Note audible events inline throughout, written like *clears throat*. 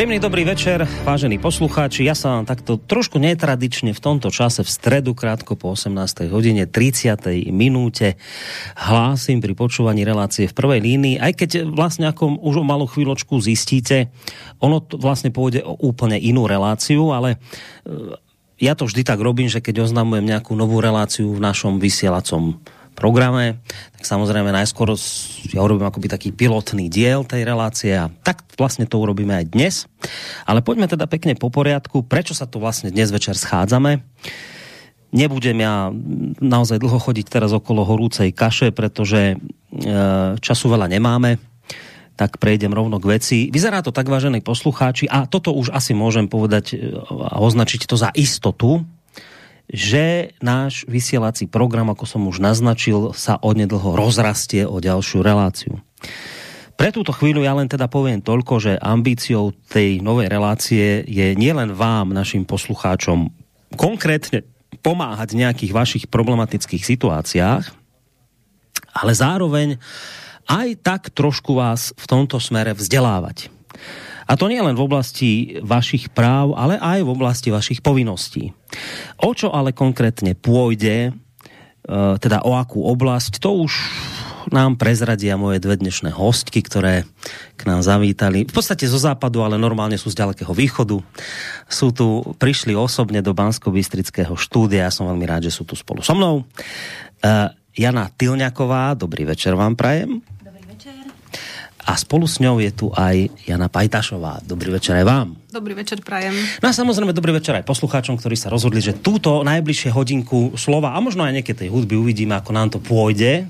Príjemný dobrý večer, vážení poslucháči. Ja sa vám takto trošku netradične v tomto čase v stredu, krátko po 18. hodine 30. minúte hlásim pri počúvaní relácie v prvej línii, aj keď vlastne ako už o malú chvíľočku zistíte, ono vlastne pôjde o úplne inú reláciu, ale e, ja to vždy tak robím, že keď oznamujem nejakú novú reláciu v našom vysielacom programe, tak samozrejme najskôr ja urobím akoby taký pilotný diel tej relácie a tak vlastne to urobíme aj dnes. Ale poďme teda pekne po poriadku, prečo sa tu vlastne dnes večer schádzame. Nebudem ja naozaj dlho chodiť teraz okolo horúcej kaše, pretože e, času veľa nemáme, tak prejdem rovno k veci. Vyzerá to tak, vážení poslucháči, a toto už asi môžem povedať e, a označiť to za istotu, že náš vysielací program, ako som už naznačil, sa onedlho rozrastie o ďalšiu reláciu. Pre túto chvíľu ja len teda poviem toľko, že ambíciou tej novej relácie je nielen vám, našim poslucháčom, konkrétne pomáhať v nejakých vašich problematických situáciách, ale zároveň aj tak trošku vás v tomto smere vzdelávať. A to nie len v oblasti vašich práv, ale aj v oblasti vašich povinností. O čo ale konkrétne pôjde, e, teda o akú oblasť, to už nám prezradia moje dve dnešné hostky, ktoré k nám zavítali. V podstate zo západu, ale normálne sú z ďalekého východu. Sú tu, prišli osobne do Bansko-Bystrického štúdia. Ja som veľmi rád, že sú tu spolu so mnou. Uh, Jana Tilňaková, dobrý večer vám prajem a spolu s ňou je tu aj Jana Pajtašová. Dobrý večer aj vám. Dobrý večer, prajem. No a samozrejme dobrý večer aj poslucháčom, ktorí sa rozhodli, že túto najbližšie hodinku slova a možno aj niekedy tej hudby uvidíme, ako nám to pôjde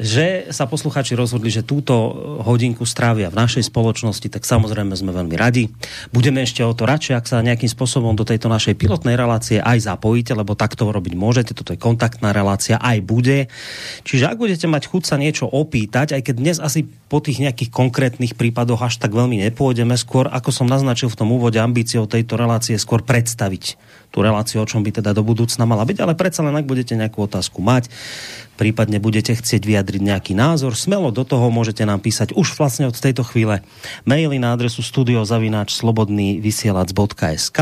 že sa posluchači rozhodli, že túto hodinku strávia v našej spoločnosti, tak samozrejme sme veľmi radi. Budeme ešte o to radšej, ak sa nejakým spôsobom do tejto našej pilotnej relácie aj zapojíte, lebo takto robiť môžete, toto je kontaktná relácia, aj bude. Čiže ak budete mať chuť sa niečo opýtať, aj keď dnes asi po tých nejakých konkrétnych prípadoch až tak veľmi nepôjdeme, skôr, ako som naznačil v tom úvode, ambíciou tejto relácie skôr predstaviť tú reláciu, o čom by teda do budúcna mala byť, ale predsa len ak budete nejakú otázku mať, prípadne budete chcieť vyjadriť nejaký názor, smelo do toho môžete nám písať už vlastne od tejto chvíle. Maily na adresu studiozavináč.slobodnyvysielac.sk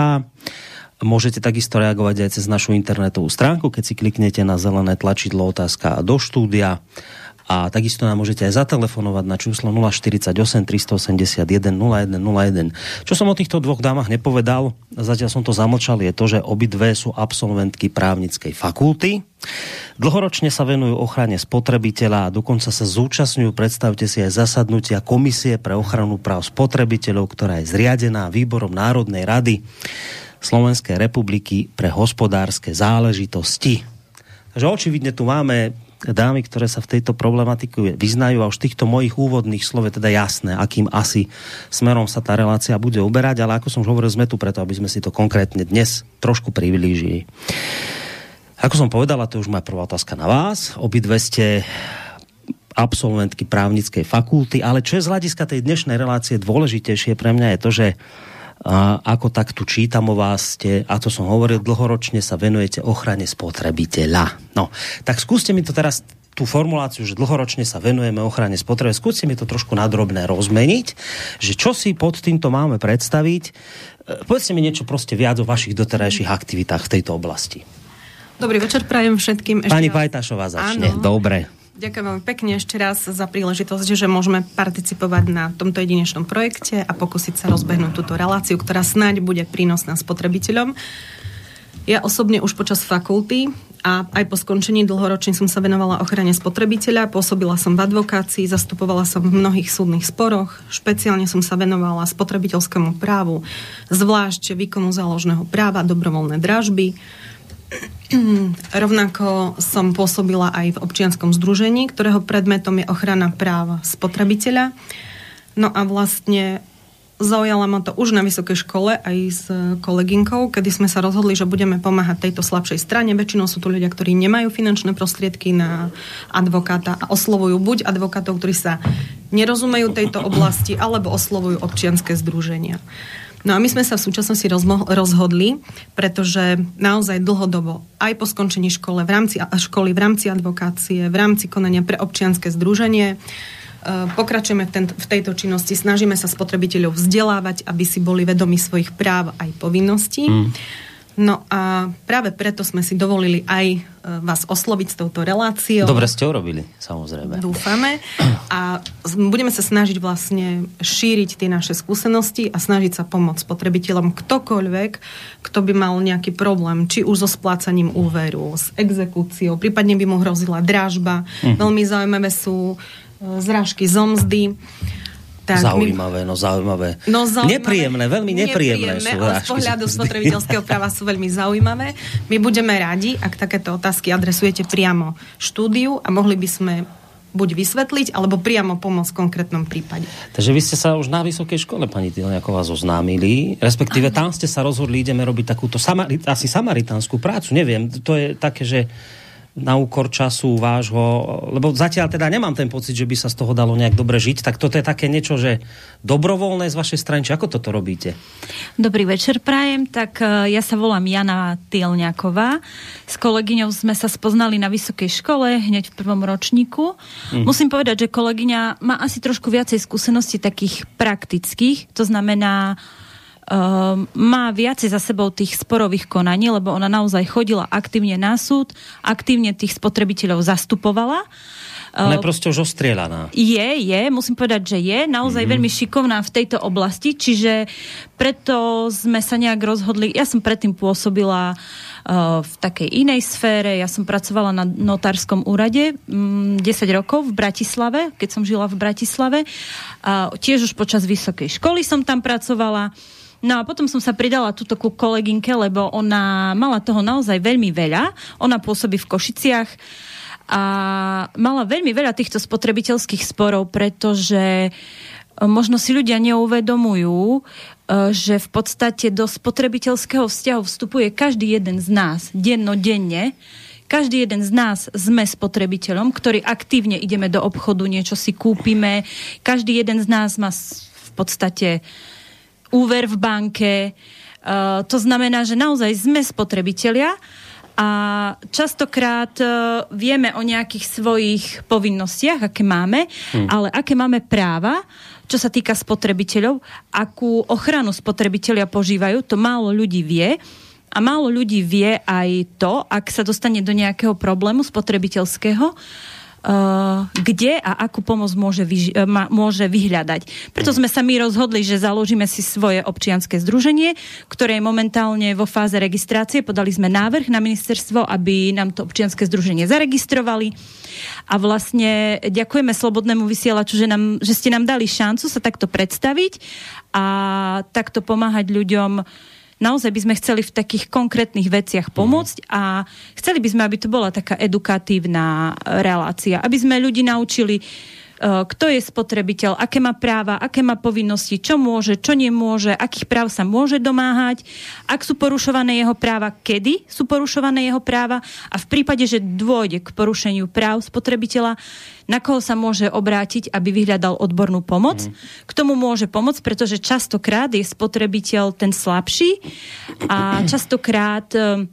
Môžete takisto reagovať aj cez našu internetovú stránku, keď si kliknete na zelené tlačidlo otázka do štúdia a takisto nám môžete aj zatelefonovať na číslo 048 381 0101. Čo som o týchto dvoch dámach nepovedal, zatiaľ som to zamlčal, je to, že obidve sú absolventky právnickej fakulty. Dlhoročne sa venujú ochrane spotrebiteľa a dokonca sa zúčastňujú, predstavte si aj zasadnutia Komisie pre ochranu práv spotrebiteľov, ktorá je zriadená výborom Národnej rady Slovenskej republiky pre hospodárske záležitosti. Takže očividne tu máme dámy, ktoré sa v tejto problematiku vyznajú a už týchto mojich úvodných slov je teda jasné, akým asi smerom sa tá relácia bude uberať, ale ako som už hovoril, sme tu preto, aby sme si to konkrétne dnes trošku privilížili. Ako som povedala, to je už moja prvá otázka na vás. Obidve ste absolventky právnickej fakulty, ale čo je z hľadiska tej dnešnej relácie dôležitejšie pre mňa je to, že a ako tak tu čítam o vás, ste, a to som hovoril, dlhoročne sa venujete ochrane spotrebiteľa. No, tak skúste mi to teraz tú formuláciu, že dlhoročne sa venujeme ochrane spotreby. Skúste mi to trošku nadrobné rozmeniť, že čo si pod týmto máme predstaviť. E, povedzte mi niečo proste viac o vašich doterajších aktivitách v tejto oblasti. Dobrý večer, prajem všetkým. Ešte Pani Pajtašová začne. Áno. Dobre. Ďakujem veľmi pekne ešte raz za príležitosť, že môžeme participovať na tomto jedinečnom projekte a pokúsiť sa rozbehnúť túto reláciu, ktorá snáď bude prínosná spotrebiteľom. Ja osobne už počas fakulty a aj po skončení dlhoročne som sa venovala ochrane spotrebiteľa, pôsobila som v advokácii, zastupovala som v mnohých súdnych sporoch, špeciálne som sa venovala spotrebiteľskému právu, zvlášť výkonu záložného práva, dobrovoľné dražby, Rovnako som pôsobila aj v občianskom združení, ktorého predmetom je ochrana práv spotrebiteľa. No a vlastne zaujala ma to už na vysokej škole aj s kolegynkou, kedy sme sa rozhodli, že budeme pomáhať tejto slabšej strane. Väčšinou sú tu ľudia, ktorí nemajú finančné prostriedky na advokáta a oslovujú buď advokátov, ktorí sa nerozumejú tejto oblasti, alebo oslovujú občianské združenia. No a my sme sa v súčasnosti rozmo- rozhodli, pretože naozaj dlhodobo aj po skončení škole, v rámci, školy, v rámci advokácie, v rámci konania pre občianske združenie, e, pokračujeme v, ten, v tejto činnosti, snažíme sa spotrebiteľov vzdelávať, aby si boli vedomi svojich práv aj povinností. Mm. No a práve preto sme si dovolili aj e, vás osloviť s touto reláciou. Dobre ste urobili, samozrejme. Dúfame. A budeme sa snažiť vlastne šíriť tie naše skúsenosti a snažiť sa pomôcť spotrebiteľom ktokoľvek, kto by mal nejaký problém, či už so splácaním úveru, s exekúciou, prípadne by mu hrozila dražba. Mhm. Veľmi zaujímavé sú e, zrážky zomzdy. Tak, zaujímavé, no zaujímavé. No zaujímavé. Nepríjemné, veľmi nepríjemné, nepríjemné sú. Ale z pohľadu *laughs* spotrebiteľského práva sú veľmi zaujímavé. My budeme radi, ak takéto otázky adresujete priamo štúdiu a mohli by sme buď vysvetliť, alebo priamo pomôcť v konkrétnom prípade. Takže vy ste sa už na vysokej škole, pani Tylniaková, zoznámili, respektíve tam ste sa rozhodli, ideme robiť takúto samari- asi samaritánsku prácu, neviem, to je také, že na úkor času vášho, lebo zatiaľ teda nemám ten pocit, že by sa z toho dalo nejak dobre žiť, tak toto je také niečo, že dobrovoľné z vašej strany, či ako toto robíte? Dobrý večer, prajem, tak e, ja sa volám Jana Tylňaková. S kolegyňou sme sa spoznali na vysokej škole, hneď v prvom ročníku. Mm. Musím povedať, že kolegyňa má asi trošku viacej skúseností takých praktických, to znamená má viacej za sebou tých sporových konaní, lebo ona naozaj chodila aktívne na súd, aktívne tých spotrebiteľov zastupovala. Ona je ehm, proste už ostrielaná. Je, je, musím povedať, že je naozaj mm-hmm. veľmi šikovná v tejto oblasti, čiže preto sme sa nejak rozhodli, ja som predtým pôsobila uh, v takej inej sfére, ja som pracovala na notárskom úrade um, mm, 10 rokov v Bratislave, keď som žila v Bratislave, uh, tiež už počas vysokej školy som tam pracovala, No a potom som sa pridala túto ku kolegynke, lebo ona mala toho naozaj veľmi veľa. Ona pôsobí v Košiciach a mala veľmi veľa týchto spotrebiteľských sporov, pretože e, možno si ľudia neuvedomujú, e, že v podstate do spotrebiteľského vzťahu vstupuje každý jeden z nás dennodenne. Každý jeden z nás sme spotrebiteľom, ktorý aktívne ideme do obchodu, niečo si kúpime. Každý jeden z nás má v podstate úver v banke. Uh, to znamená, že naozaj sme spotrebitelia a častokrát uh, vieme o nejakých svojich povinnostiach, aké máme, hmm. ale aké máme práva, čo sa týka spotrebiteľov, akú ochranu spotrebitelia požívajú, to málo ľudí vie. A málo ľudí vie aj to, ak sa dostane do nejakého problému spotrebiteľského, Uh, kde a akú pomoc môže, vyži- uh, môže vyhľadať. Preto sme sa my rozhodli, že založíme si svoje občianske združenie, ktoré je momentálne vo fáze registrácie. Podali sme návrh na ministerstvo, aby nám to občianske združenie zaregistrovali. A vlastne ďakujeme Slobodnému vysielaču, že, nám, že ste nám dali šancu sa takto predstaviť a takto pomáhať ľuďom naozaj by sme chceli v takých konkrétnych veciach pomôcť a chceli by sme, aby to bola taká edukatívna relácia, aby sme ľudí naučili Eh, kto je spotrebiteľ, aké má práva, aké má povinnosti, čo môže, čo nemôže, akých práv sa môže domáhať, ak sú porušované jeho práva, kedy sú porušované jeho práva a v prípade, že dôjde k porušeniu práv spotrebiteľa, na koho sa môže obrátiť, aby vyhľadal odbornú pomoc. Mm. K tomu môže pomôcť, pretože častokrát je spotrebiteľ ten slabší a *clears throat* častokrát eh,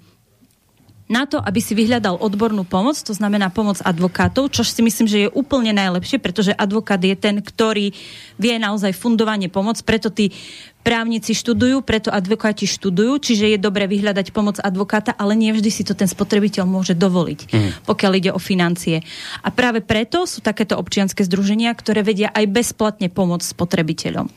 na to, aby si vyhľadal odbornú pomoc, to znamená pomoc advokátov, čo si myslím, že je úplne najlepšie, pretože advokát je ten, ktorý vie naozaj fundovanie pomoc, preto tí právnici študujú, preto advokáti študujú, čiže je dobre vyhľadať pomoc advokáta, ale nie vždy si to ten spotrebiteľ môže dovoliť, mm. pokiaľ ide o financie. A práve preto sú takéto občianske združenia, ktoré vedia aj bezplatne pomôcť spotrebiteľom.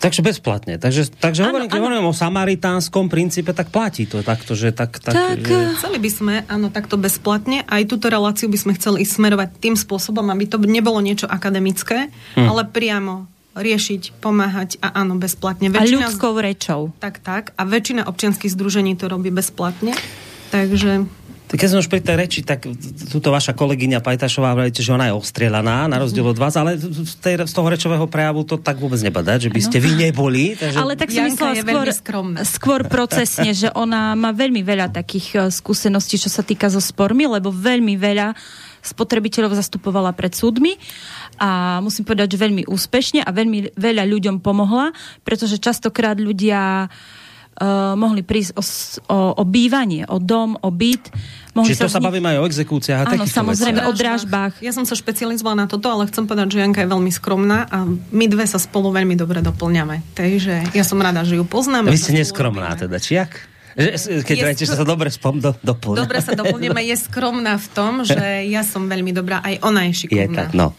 Takže bezplatne. Takže, takže ano, hovorím, keď hovorím o samaritánskom princípe, tak platí to takto, že tak... tak, tak že... Chceli by sme, áno, takto bezplatne. Aj túto reláciu by sme chceli smerovať tým spôsobom, aby to nebolo niečo akademické, hm. ale priamo riešiť, pomáhať a áno, bezplatne. Väčšina, a ľudskou rečou. Tak, tak. A väčšina občianských združení to robí bezplatne. Takže keď som už pri tej reči, tak túto vaša kolegyňa Pajtašová hovoríte, že ona je ostrelaná, na rozdiel od vás, ale z, tej, z toho rečového prejavu to tak vôbec nebadá, že by ste vy neboli. Takže... Ale tak som myslela skôr, skôr procesne, že ona má veľmi veľa takých e, skúseností, čo sa týka so spormi, lebo veľmi veľa spotrebiteľov zastupovala pred súdmi a musím povedať, že veľmi úspešne a veľmi veľa ľuďom pomohla, pretože častokrát ľudia uh, mohli prísť o, o, o bývanie, o dom, o byt. Mohli Čiže to sa bavíme aj o exekúciách a Áno, samozrejme, o drážbách. Ja som sa špecializovala na toto, ale chcem povedať, že Janka je veľmi skromná a my dve sa spolu veľmi dobre doplňame. Takže ja som rada, že ju poznáme. Vy ste neskromná teda, či jak? Keď je, že sa dobre spom do, doplňa. Dobre sa doplňujeme, je skromná v tom, že *laughs* ja som veľmi dobrá, aj ona je šikovná. Je tak, no.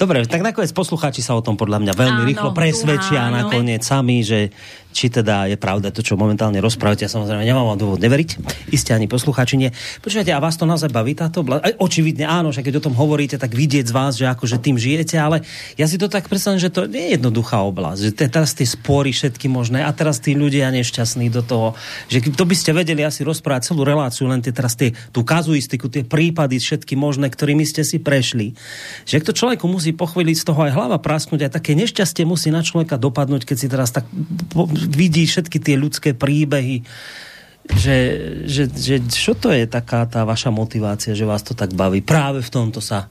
Dobre, tak nakoniec poslucháči sa o tom podľa mňa veľmi áno, rýchlo presvedčia áno. nakoniec sami, že či teda je pravda to, čo momentálne rozprávate. Ja samozrejme nemám dôvod neveriť. Isté ani poslucháči nie. Počúvate, a vás to naozaj baví táto oblasť? Očividne áno, že keď o tom hovoríte, tak vidieť z vás, že akože tým žijete, ale ja si to tak predstavím, že to nie je jednoduchá oblasť. Že teraz tie spory všetky možné a teraz tí ľudia nešťastní do toho, že to by ste vedeli asi rozprávať celú reláciu, len tie teraz tie, tú kazuistiku, tie prípady všetky možné, ktorými ste si prešli. Že to človeku musí pochvíliť z toho aj hlava prasknúť, aj také nešťastie musí na človeka dopadnúť, keď si teraz tak vidí všetky tie ľudské príbehy, že, že, že čo to je taká tá vaša motivácia, že vás to tak baví práve v tomto sa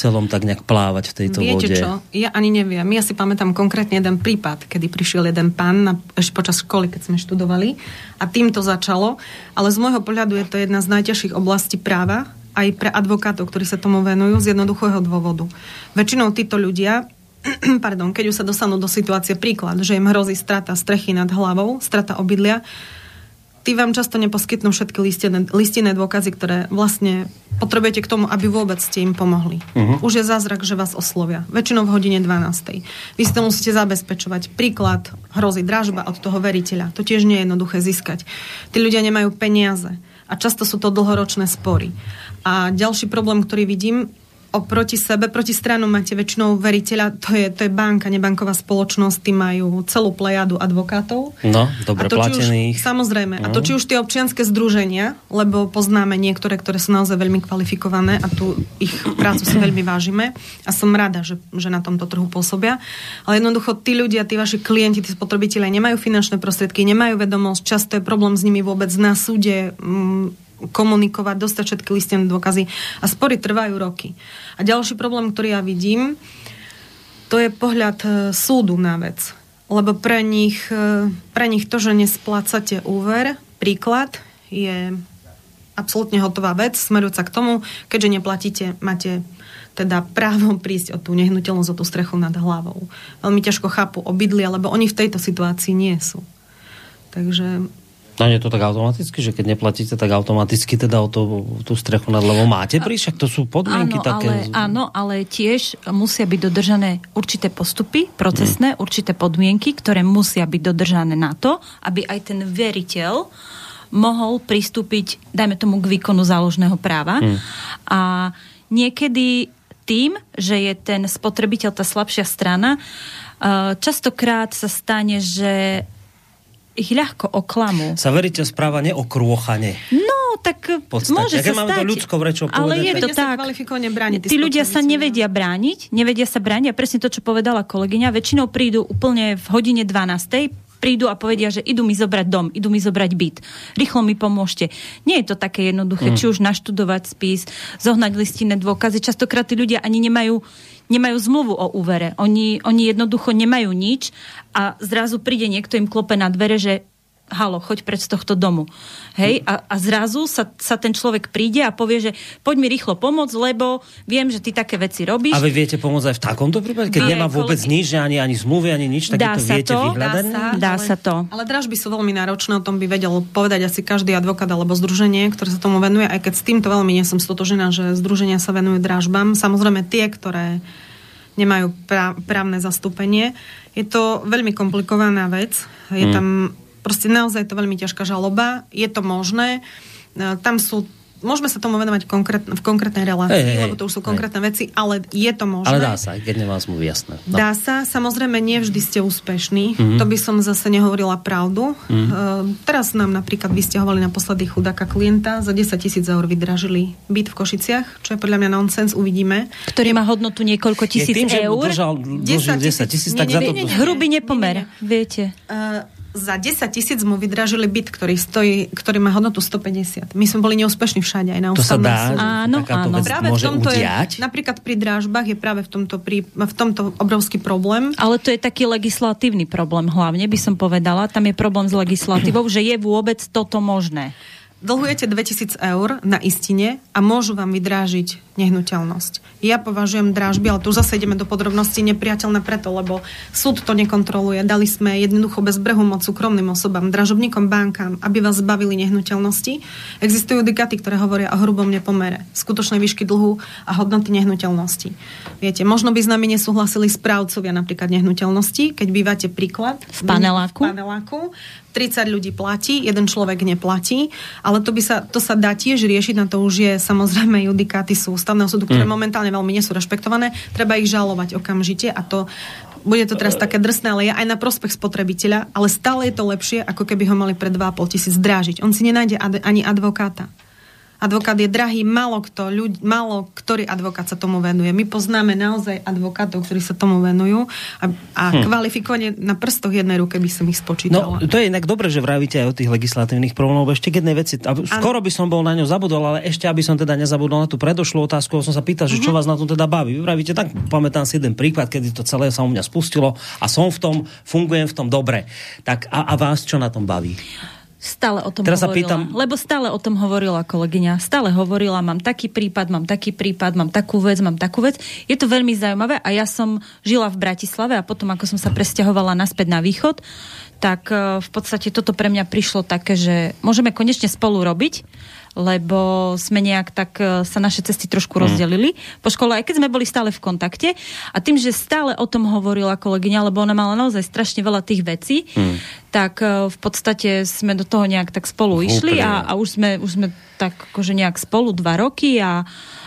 celom tak nejak plávať v tejto Viete vode? čo? Ja ani neviem. Ja si pamätám konkrétne jeden prípad, kedy prišiel jeden pán na, ešte počas školy, keď sme študovali a tým to začalo. Ale z môjho pohľadu je to jedna z najťažších oblastí práva, aj pre advokátov, ktorí sa tomu venujú, z jednoduchého dôvodu. Väčšinou títo ľudia *clears throat* pardon, keď už sa dostanú do situácie príklad, že im hrozí strata strechy nad hlavou, strata obydlia, tí vám často neposkytnú všetky listinné, listinné dôkazy, ktoré vlastne potrebujete k tomu, aby vôbec ste im pomohli. Uh-huh. Už je zázrak, že vás oslovia. Väčšinou v hodine 12. Vy si to musíte zabezpečovať. Príklad hrozí dražba od toho veriteľa. To tiež nie je jednoduché získať. Tí ľudia nemajú peniaze a často sú to dlhoročné spory. A ďalší problém, ktorý vidím, oproti sebe, proti stranu máte väčšinou veriteľa, to je, to je banka, nebanková spoločnosť, tí majú celú plejadu advokátov. No, dobre platených. Už, samozrejme. Mm. A to mhm. či už tie občianske združenia, lebo poznáme niektoré, ktoré sú naozaj veľmi kvalifikované a tu ich prácu si veľmi vážime a som rada, že, že na tomto trhu pôsobia. Ale jednoducho tí ľudia, tí vaši klienti, tí spotrebitelia nemajú finančné prostriedky, nemajú vedomosť, často je problém s nimi vôbec na súde, mm, komunikovať, dostať všetky listené dôkazy a spory trvajú roky. A ďalší problém, ktorý ja vidím, to je pohľad e, súdu na vec. Lebo pre nich, e, pre nich to, že nesplácate úver, príklad, je absolútne hotová vec, smerujúca k tomu, keďže neplatíte, máte teda právo *laughs* prísť o tú nehnuteľnosť, o tú strechu nad hlavou. Veľmi ťažko chápu obydlia, lebo oni v tejto situácii nie sú. Takže No je to tak automaticky, že keď neplatíte, tak automaticky teda o to, tú strechu nad hlavou máte prísť? to sú podmienky áno, také. Ale, áno, ale tiež musia byť dodržané určité postupy, procesné, hmm. určité podmienky, ktoré musia byť dodržané na to, aby aj ten veriteľ mohol pristúpiť, dajme tomu, k výkonu záložného práva. Hmm. A niekedy tým, že je ten spotrebiteľ tá slabšia strana, eh, častokrát sa stane, že ich ľahko oklamú. Sa veriteľ správa neokrôchane. No, tak Podstate. môže sa stať. to ľudskou rečou ale je to tak. Brániť, tí ľudia sa nevedia brániť, nevedia sa brániť a presne to, čo povedala kolegyňa, väčšinou prídu úplne v hodine 12 prídu a povedia, že idú mi zobrať dom, idú mi zobrať byt. Rýchlo mi pomôžte. Nie je to také jednoduché, mm. či už naštudovať spis, zohnať listinné dôkazy. Častokrát tí ľudia ani nemajú nemajú zmluvu o úvere. Oni, oni jednoducho nemajú nič a zrazu príde niekto im klope na dvere, že halo, choď pred z tohto domu. Hej, a, a zrazu sa, sa ten človek príde a povie, že poď mi rýchlo pomôcť, lebo viem, že ty také veci robíš. A vy viete pomôcť aj v takomto prípade? Keď nemá vôbec kolegy... nič, ani, ani zmluvy, ani nič, tak dá to viete to, vyhľadať? Dá sa, dá ale, sa to. Ale dražby sú veľmi náročné, o tom by vedel povedať asi každý advokát alebo združenie, ktoré sa tomu venuje, aj keď s týmto veľmi nie som stotožená, že združenia sa venujú dražbám. Samozrejme tie, ktoré nemajú právne zastúpenie. Je to veľmi komplikovaná vec. Je mm. tam proste naozaj to veľmi ťažká žaloba. Je to možné. E, tam sú môžeme sa tomu venovať konkrét, v konkrétnej relácii, Hej, hej, hej. lebo to už sú Hej. konkrétne veci, ale je to možné. Ale dá sa, keď nemá zmluvy, jasné. No. Dá sa, samozrejme nevždy ste úspešní, Mhm. mm-hmm. to by som zase nehovorila pravdu. Mhm. Mm-hmm. Uh, teraz nám napríklad vysťahovali naposledy chudáka klienta, za 10 tisíc eur vydražili byt v Košiciach, čo je podľa mňa nonsens, uvidíme. ktorý má hodnotu niekoľko Je tisíc tým, že eur. držal, dlžil 10 tisíc, tak Nie, za to... Hrubý nepomer, viete. Uh, za 10 tisíc mu vydražili byt, ktorý, stojí, ktorý má hodnotu 150. My sme boli neúspešní všade, aj na To sa dá. Áno, áno. Práve v tomto udiať? je, napríklad pri drážbách je práve v tomto, prí, v tomto obrovský problém. Ale to je taký legislatívny problém hlavne, by som povedala. Tam je problém s legislatívou, že je vôbec toto možné. Dlhujete 2000 eur na istine a môžu vám vydrážiť nehnuteľnosť. Ja považujem drážby, ale tu zase ideme do podrobností nepriateľné preto, lebo súd to nekontroluje. Dali sme jednoducho bez brehu moc súkromným osobám, dražobníkom, bankám, aby vás zbavili nehnuteľnosti. Existujú judikáty, ktoré hovoria o hrubom nepomere, skutočnej výšky dlhu a hodnoty nehnuteľnosti. Viete, možno by s nami nesúhlasili správcovia napríklad nehnuteľnosti, keď bývate príklad V paneláku. v paneláku. 30 ľudí platí, jeden človek neplatí, ale to, by sa, to sa dá tiež riešiť, na to už je samozrejme judikáty sú ústavného súdu, ktoré mm. momentálne veľmi nie sú rešpektované, treba ich žalovať okamžite a to bude to teraz také drsné, ale je aj na prospech spotrebiteľa, ale stále je to lepšie, ako keby ho mali pre 2,5 tisíc drážiť. On si nenájde ani advokáta. Advokát je drahý, málo, kto, ľudí, málo ktorý advokát sa tomu venuje. My poznáme naozaj advokátov, ktorí sa tomu venujú a, a hm. kvalifikovane na prstoch jednej ruke by som ich No, spočítala. to je inak dobre, že vravíte aj o tých legislatívnych problémoch, ešte jednej veci, a skoro by som bol na ňu zabudol, ale ešte aby som teda nezabudol na tú predošlú otázku, som sa pýtal, že čo vás na tom teda baví. Vy vravíte, tak pamätám si jeden príklad, kedy to celé sa u mňa spustilo a som v tom, fungujem v tom dobre. Tak a, a vás čo na tom baví? Stále o tom Teraz sa hovorila. pýtam- Lebo stále o tom hovorila kolegyňa. Stále hovorila, mám taký prípad, mám taký prípad, mám takú vec, mám takú vec. Je to veľmi zaujímavé a ja som žila v Bratislave a potom, ako som sa presťahovala naspäť na východ, tak e, v podstate toto pre mňa prišlo také, že môžeme konečne spolu robiť, lebo sme nejak tak e, sa naše cesty trošku rozdelili po škole, aj keď sme boli stále v kontakte. A tým, že stále o tom hovorila kolegyňa, lebo ona mala naozaj strašne veľa tých vecí, tak e, v podstate sme do toho nejak tak spolu išli a, a už, sme, už sme tak akože nejak spolu dva roky a,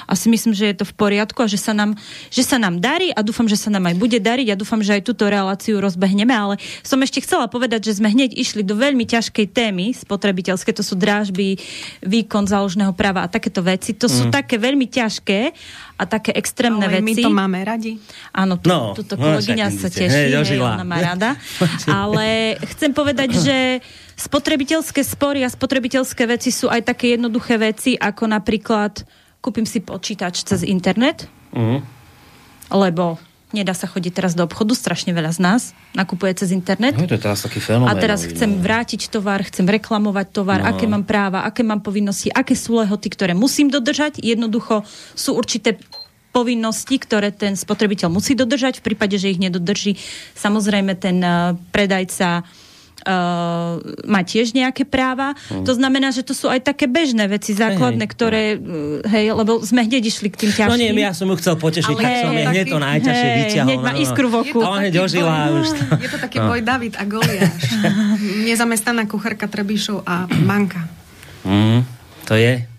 a si myslím, že je to v poriadku a že sa, nám, že sa nám darí a dúfam, že sa nám aj bude dariť a dúfam, že aj túto reláciu rozbehneme, ale som ešte chcela povedať, že sme hneď išli do veľmi ťažkej témy spotrebiteľské, to sú drážby, výkon záložného práva a takéto veci. To sú také veľmi ťažké a také extrémne ale my veci. to máme radi. Áno, tu, No, túto no, kolegyňa sa teší, hej, hej, ona má rada. *laughs* Ale chcem povedať, že spotrebiteľské spory a spotrebiteľské veci sú aj také jednoduché veci, ako napríklad kúpim si počítač cez internet, Uh-huh. lebo nedá sa chodiť teraz do obchodu, strašne veľa z nás nakupuje cez internet. No, to je teraz taký fenomén. A teraz chcem no. vrátiť tovar, chcem reklamovať tovar, No. aké mám práva, aké mám povinnosti, aké sú lehoty, ktoré musím dodržať. Jednoducho sú určité povinnosti, ktoré ten spotrebiteľ musí dodržať. V prípade, že ich nedodrží, samozrejme ten eh, predajca uh, má tiež nejaké práva. Hm. To znamená, že to sú aj také bežné veci, základné, Hej. ktoré, uh, hej, lebo sme hneď išli k tým ťažkým. No nie, ja som ju chcel potešiť, Ale tak som hej, jej hneď to najťažšie hej, vyťahol. hneď má no, iskru v oku. A ona hneď ožila boj, už. to- je to taký no. boj David a Goliáš. *laughs* Nezamestnaná kuchárka Trebišov a banka. Mm, to je.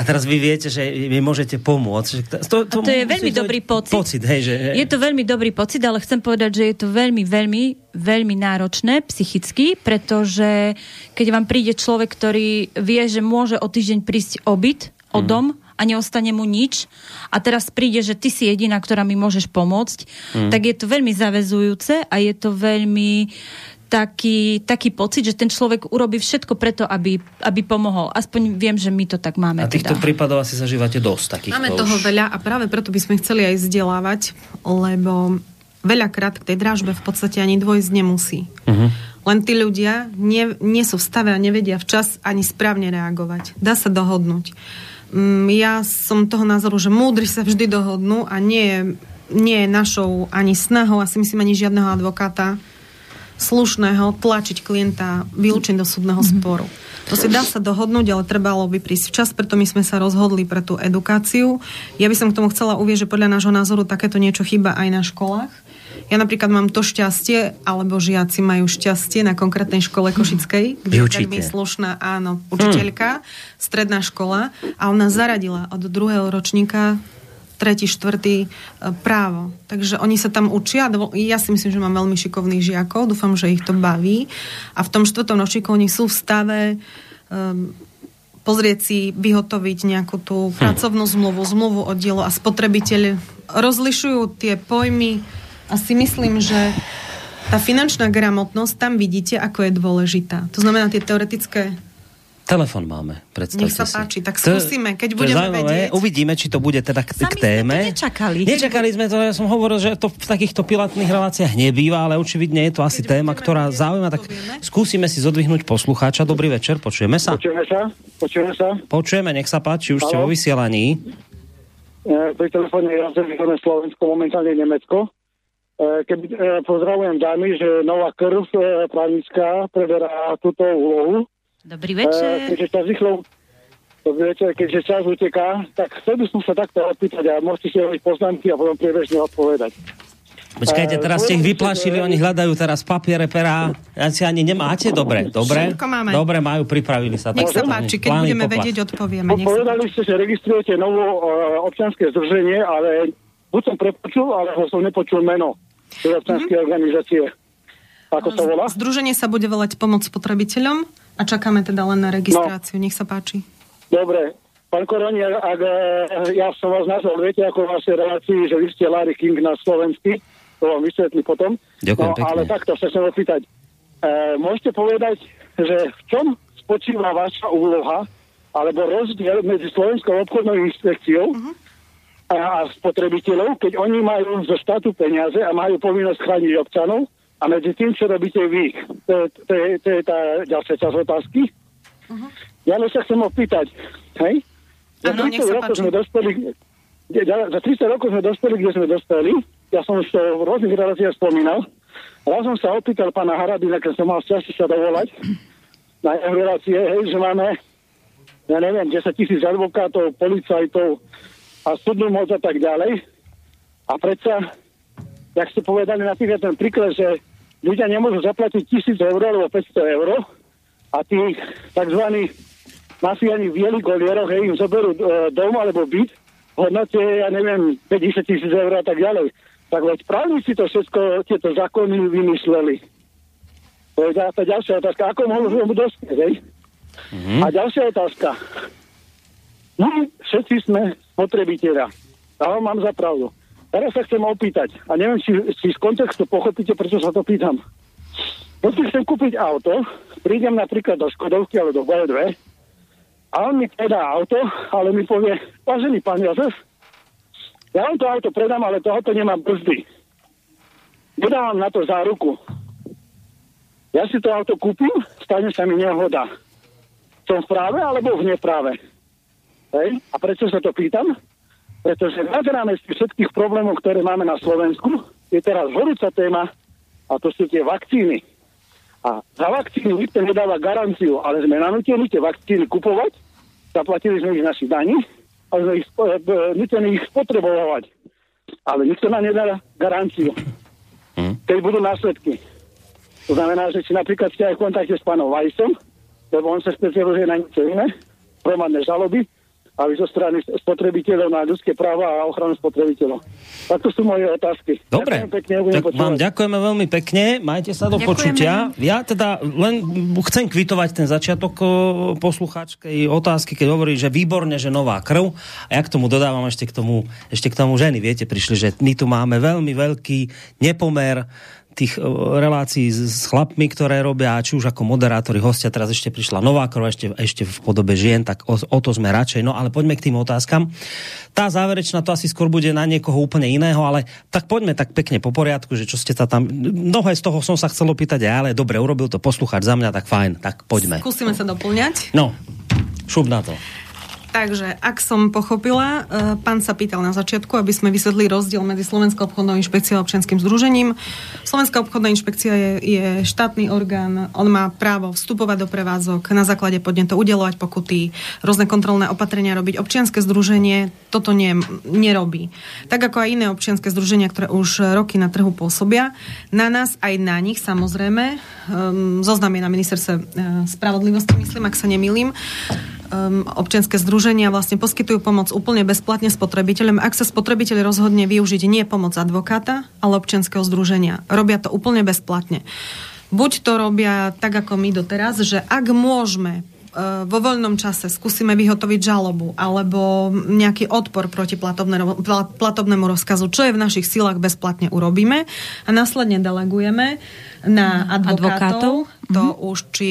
A teraz vy viete, že vy môžete pomôcť. Že to, A to je veľmi to- dobrý pocit. Pocit, hej, že... Je to veľmi dobrý pocit, ale chcem povedať, že je to veľmi, veľmi, veľmi náročné psychicky, pretože keď vám príde človek, ktorý vie, že môže o týždeň prísť o byt, o dom a neostane mu nič a teraz príde, že ty si jediná, ktorá mi môžeš pomôcť, tak je to veľmi zavezujúce a je to veľmi taký, taký pocit, že ten človek urobí všetko preto, aby, aby pomohol. Aspoň viem, že my to tak máme. A týchto teda. prípadov asi zažívate dosť takýchto Máme toho už. veľa a práve preto by sme chceli aj vzdelávať, lebo veľakrát k tej dražbe v podstate ani dôjsť nemusí. Mhm. Len tí ľudia nie, nie sú v stave a nevedia včas ani správne reagovať. Dá sa dohodnúť. Mm, Ja som toho názoru, že múdri sa vždy dohodnú a nie je, nie je našou ani snahou, asi myslím ani žiadneho advokáta, slušného tlačiť klienta vylúčiť do súdneho sporu. To si dá sa dohodnúť, ale trebalo by prísť včas, preto my sme sa rozhodli pre tú edukáciu. Ja by som k tomu chcela uvieť, že podľa nášho názoru takéto niečo chýba aj na školách. Ja napríklad mám to šťastie, alebo žiaci majú šťastie na konkrétnej škole Košickej, kde je veľmi slušná, áno, učiteľka, stredná škola a ona zaradila od druhého ročníka tretí, štvrtý e, právo. Takže oni sa tam učia. Ja si myslím, že mám veľmi šikovných žiakov. Dúfam, že ich to baví. A v tom štvrtom ročníku oni sú v stave um, pozrieť si, vyhotoviť nejakú tú hm. pracovnú zmluvu, zmluvu o dielo a spotrebiteľ rozlišujú tie pojmy a si myslím, že tá finančná gramotnosť tam vidíte, ako je dôležitá. To znamená tie teoretické Telefon máme, predstavte Nech sa páči, tak skúsime, keď budeme vedieť. Uvidíme, či to bude teda k, k téme. nečakali. Nečakali sme to, ja som hovoril, že to v takýchto pilotných reláciách nebýva, ale očividne je to asi keď téma, ktorá zaujíma, tak povieme. skúsime si zodvihnúť poslucháča. Dobrý večer, počujeme sa? Počujeme sa? Počujeme sa? Počujeme, nech sa páči, už ste vo vysielaní. E, pri telefóne je rozhodné Slovensko, momentálne Nemecko. E, keby e, pozdravujem dámy, že nová krv e, právnická preberá túto úlohu Dobrý večer. Uh, keďže čas rýchlo, dobrý večer, keďže čas uteká, tak chcel by som sa takto opýtať a môžete si robiť poznámky a potom priebežne odpovedať. Počkajte, eh, teraz ste ich vyplašili, oni hľadajú teraz papiere, pera. Ja si ani nemáte? Dobre, dobre. máme. Dobre, majú, pripravili sa. Nech sa páči, keď budeme poklad. vedieť, odpovieme. Povedali ste, že registrujete novo uh, občianske združenie, ale buď som prepočul, alebo som nepočul meno tej občianskej mm-hmm. organizácie. Ako to volá? Združenie sa bude volať Pomoc spotrebiteľom a čakáme teda len na registráciu. No. Nech sa páči. Dobre. Pán Koroni, ak e, ja som vás nazval, viete, ako v vašej relácii, že vy ste Larry King na slovensky, to vám vysvetlí potom. Ďakujem no, pekne. Ale takto sa chcem opýtať. E, môžete povedať, že v čom spočíva vaša úloha, alebo rozdiel medzi Slovenskou obchodnou inspekciou uh-huh. a, a spotrebiteľov, keď oni majú zo štátu peniaze a majú povinnosť chrániť občanov, a medzi tým, čo robíte vy, to, to, je, to je tá ďalšia časť otázky. Uh-huh. Ja len sa chcem opýtať, hej? Za ano, 30 rokov sme dospeli, za 30 rokov sme dospeli, kde sme dospeli. Ja som už to v rôznych reláciách spomínal. Raz som sa opýtal pána Harabina, keď som mal šťastie sa dovolať na jeho relácie, hej, že máme, ja neviem, 10 tisíc advokátov, policajtov a súdnu moc a tak ďalej. A predsa, jak ste povedali napríklad ten príklad, že ľudia nemôžu zaplatiť 1000 eur alebo 500 eur a tí tzv. mafiáni v bielých golieroch im zoberú e, dom alebo byt v hodnote, ja neviem, 50 tisíc eur a tak ďalej. Tak veď právnici to všetko, tieto zákony vymysleli. To je tá ďalšia otázka. Ako mohol mu dospieť, hej? Mm-hmm. A ďalšia otázka. My všetci sme spotrebiteľa. A mám za pravdu. Teraz sa chcem opýtať, a neviem, či, či z kontextu pochopíte, prečo sa to pýtam. Keď chcem kúpiť auto, prídem napríklad do Škodovky alebo do BMW a on mi predá auto, ale mi povie, vážený pán Jozef, ja vám to auto predám, ale to auto nemá brzdy. Nedávam na to záruku. Ja si to auto kúpim, stane sa mi nehoda. Som v práve alebo v nepráve? Hej? A prečo sa to pýtam? Pretože nad rámec všetkých problémov, ktoré máme na Slovensku, je teraz horúca téma a to sú tie vakcíny. A za vakcíny nikto nedáva garanciu, ale sme nanútení tie vakcíny kupovať, zaplatili sme ich naši daní, ale sme ich e, e, nutení ich spotrebovať. Ale nikto nám nedá garanciu. Hm? Keď budú následky. To znamená, že či napríklad ste aj v kontakte s pánom Vajsom, lebo on sa špecializuje na niečo iné, hromadné žaloby, aby zo strany spotrebiteľov na ľudské práva a ochranu spotrebiteľov. Tak to sú moje otázky. Dobre, pekne, tak vám ďakujeme veľmi pekne, majte sa do ďakujeme. počutia. Ja teda len chcem kvitovať ten začiatok poslucháčkej otázky, keď hovorí, že výborne, že nová krv. A ja k tomu dodávam ešte k tomu, ešte k tomu ženy. Viete, prišli, že my tu máme veľmi veľký nepomer tých e, relácií s chlapmi, ktoré robia, či už ako moderátori, hostia, teraz ešte prišla nová krv, ešte, ešte v podobe žien, tak o, o to sme radšej. No ale poďme k tým otázkam. Tá záverečná to asi skôr bude na niekoho úplne iného, ale tak poďme tak pekne po poriadku, že čo ste sa tam... Mnohé z toho som sa chcel opýtať, ale dobre, urobil to poslucháč za mňa, tak fajn, tak poďme. Skúsime sa doplňať. No, šup na to. Takže, ak som pochopila, e, pán sa pýtal na začiatku, aby sme vysvetli rozdiel medzi Slovenskou obchodnou inšpekciou a občianským združením. Slovenská obchodná inšpekcia je, je štátny orgán, on má právo vstupovať do prevádzok, na základe podnetov udelovať pokuty, rôzne kontrolné opatrenia robiť. Občianske združenie toto nie, nerobí. Tak ako aj iné občianske združenia, ktoré už roky na trhu pôsobia. Na nás aj na nich samozrejme, um, zoznam je na ministerstve uh, spravodlivosti, myslím, ak sa nemýlim, um, občianske združenia vlastne poskytujú pomoc úplne bezplatne spotrebiteľom. Ak sa spotrebiteľ rozhodne využiť nie pomoc advokáta, ale občianského združenia, robia to úplne bezplatne. Buď to robia tak, ako my doteraz, že ak môžeme uh, vo voľnom čase skúsime vyhotoviť žalobu alebo nejaký odpor proti platobnému, platobnému rozkazu, čo je v našich silách bezplatne urobíme a následne delegujeme na advokátov. advokátov. To mm-hmm. už či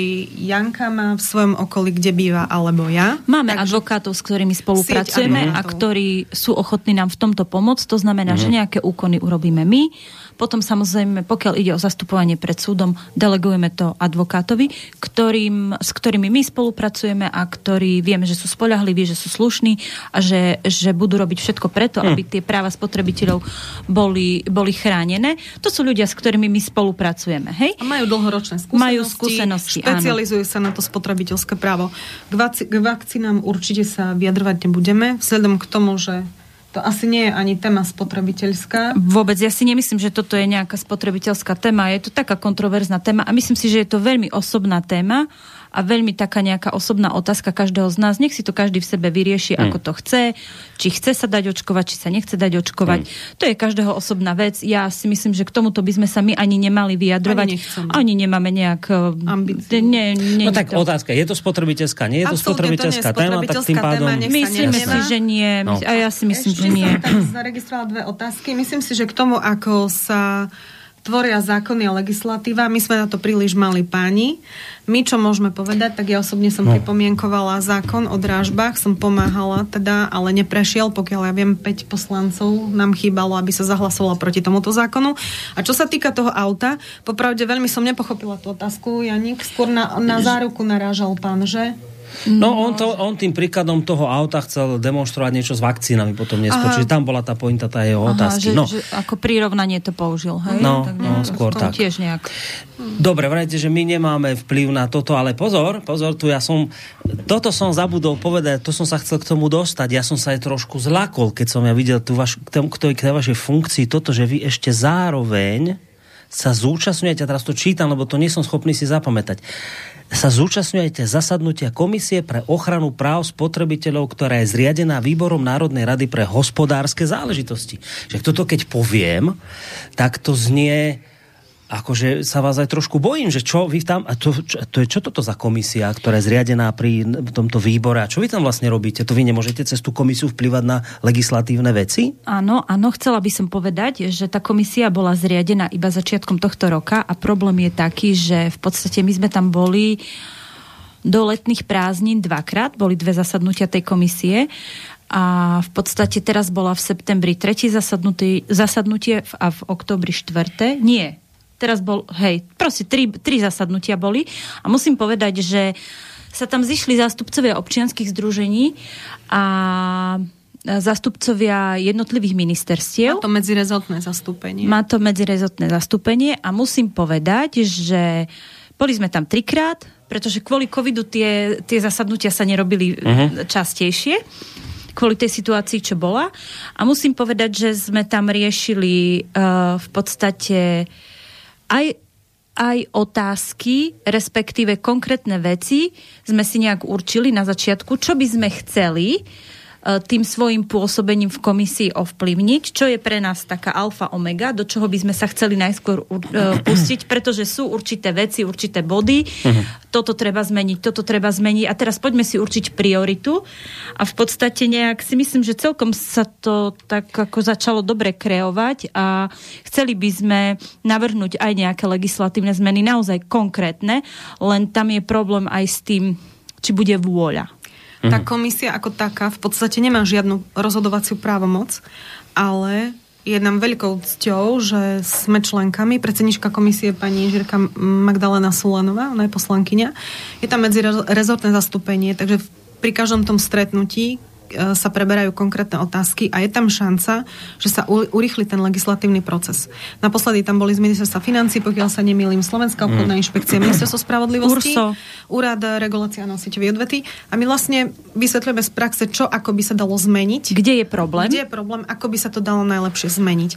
Janka má v svojom okolí, kde býva, alebo ja. Máme Takže advokátov, s ktorými spolupracujeme a ktorí sú ochotní nám v tomto pomôcť. To znamená, mm-hmm. že nejaké úkony urobíme my potom samozrejme, pokiaľ ide o zastupovanie pred súdom, delegujeme to advokátovi, ktorým, s ktorými my spolupracujeme a ktorí vieme, že sú spolahliví, že sú slušní a že, že budú robiť všetko preto, aby hm. tie práva spotrebiteľov boli, boli chránené. To sú ľudia, s ktorými my spolupracujeme. Hej? A majú dlhoročné skúsenosti. Majú skúsenosti, Špecializujú áno. sa na to spotrebiteľské právo. K, vac- k vakcínám určite sa vyjadrovať nebudeme, vzhľadom k tomu, že to asi nie je ani téma spotrebiteľská. Vôbec, ja si nemyslím, že toto je nejaká spotrebiteľská téma. Je to taká kontroverzná téma a myslím si, že je to veľmi osobná téma a veľmi taká nejaká osobná otázka každého z nás. Nech si to každý v sebe vyrieši, mm. ako to chce, či chce sa dať očkovať, či sa nechce dať očkovať. Mm. To je každého osobná vec. Ja si myslím, že k tomuto by sme sa my ani nemali vyjadrovať. Ani, ani nemáme nejak... Eh, Ambíciu. Nie, nie, no tak to. otázka, je to spotrebiteľská, nie je to spotrebiteľská, to téma, tak tým pádom... Téma, Myslíme si, že nie. No. A ja si myslím, Ešte že nie. Som zaregistrovala dve otázky. Myslím si, že k tomu, ako sa tvoria zákony a legislatíva. My sme na to príliš mali páni. My, čo môžeme povedať, tak ja osobne som no. pripomienkovala zákon o drážbách, som pomáhala teda, ale neprešiel, pokiaľ ja viem, 5 poslancov nám chýbalo, aby sa zahlasovalo proti tomuto zákonu. A čo sa týka toho auta, popravde veľmi som nepochopila tú otázku, Janik, skôr na, na záruku narážal pán, že? No, on, to, on tým príkladom toho auta chcel demonstrovať niečo s vakcínami potom neskôr. Čiže tam bola tá pointa, tá jeho Aha, otázky. Že, no. že ako prirovnanie to použil, hej? No, tak no skôr tak. Tiež nejak. Dobre, vrajte, že my nemáme vplyv na toto, ale pozor, pozor, tu ja som, toto som zabudol povedať, to som sa chcel k tomu dostať, ja som sa aj trošku zlakol, keď som ja videl tu vaš, k, tomu, k tej vašej funkcii, toto, že vy ešte zároveň sa zúčastňujete, a teraz to čítam, lebo to nie som schopný si zapamätať sa zúčastňujete zasadnutia Komisie pre ochranu práv spotrebiteľov, ktorá je zriadená Výborom Národnej rady pre hospodárske záležitosti. Že toto keď poviem, tak to znie akože sa vás aj trošku bojím, že čo vy tam, a to, čo, to je čo toto za komisia, ktorá je zriadená pri tomto výbore a čo vy tam vlastne robíte? To vy nemôžete cez tú komisiu vplyvať na legislatívne veci? Áno, áno, chcela by som povedať, že tá komisia bola zriadená iba začiatkom tohto roka a problém je taký, že v podstate my sme tam boli do letných prázdnin dvakrát, boli dve zasadnutia tej komisie a v podstate teraz bola v septembri tretí zasadnutie a v oktobri štvrté. Nie, teraz bol, hej, proste tri, tri zasadnutia boli a musím povedať, že sa tam zišli zástupcovia občianských združení a zástupcovia jednotlivých ministerstiev. Má to medzirezotné zastúpenie. Má to medzirezotné zastúpenie a musím povedať, že boli sme tam trikrát, pretože kvôli covidu tie, tie zasadnutia sa nerobili uh-huh. častejšie kvôli tej situácii, čo bola. A musím povedať, že sme tam riešili uh, v podstate uh, aj aj otázky, respektíve konkrétne veci sme si nejak určili na začiatku, čo by sme chceli tým svojim pôsobením v komisii ovplyvniť, čo je pre nás taká alfa omega, do čoho by sme sa chceli najskôr uh, pustiť, pretože sú určité veci, určité body, uh-huh. toto treba zmeniť, toto treba zmeniť a teraz poďme si určiť prioritu a v podstate nejak si myslím, že celkom sa to tak ako začalo dobre kreovať a chceli by sme navrhnúť aj nejaké legislatívne zmeny, naozaj konkrétne, len tam je problém aj s tým, či bude vôľa. Mm-hmm. Tá mhm. komisia ako taká v podstate nemá žiadnu rozhodovaciu právomoc, ale je nám veľkou cťou, že sme členkami. Predsednička komisie pani Žirka Magdalena Sulanová, ona je poslankyňa. Je tam medzi rezortné zastúpenie, takže pri každom tom stretnutí sa preberajú konkrétne otázky a je tam šanca, že sa urýchli ten legislatívny proces. Naposledy tam boli z ministerstva financí, pokiaľ sa nemýlim, Slovenská obchodná mm. inšpekcia, ministerstvo spravodlivosti, Urso. úrad regulácia na sieťovej odvety a my vlastne vysvetľujeme z praxe, čo ako by sa dalo zmeniť. Kde je problém? Kde je problém, ako by sa to dalo najlepšie zmeniť.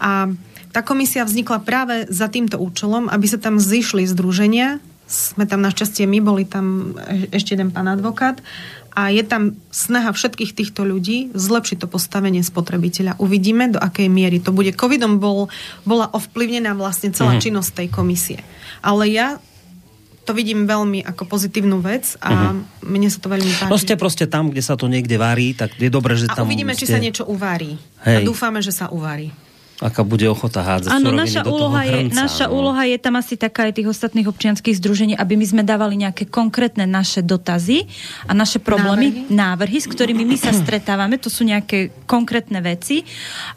A tá komisia vznikla práve za týmto účelom, aby sa tam zišli združenia, sme tam našťastie my, boli tam e- ešte jeden pán advokát a je tam snaha všetkých týchto ľudí zlepšiť to postavenie spotrebiteľa. Uvidíme, do akej miery to bude. Covidom bol, bola ovplyvnená vlastne celá mm. činnosť tej komisie. Ale ja to vidím veľmi ako pozitívnu vec a uh-huh. mne sa to veľmi páči. No ste proste tam, kde sa to niekde varí, tak je dobré, že a tam uvidíme, ste... či sa niečo uvarí. Hej. A dúfame, že sa uvarí aká bude ochota hádzať Áno, naša, do úloha, toho hrnca, je, naša no. úloha je tam asi taká aj tých ostatných občianských združení, aby my sme dávali nejaké konkrétne naše dotazy a naše problémy, návrhy, návrhy s ktorými my sa stretávame, to sú nejaké konkrétne veci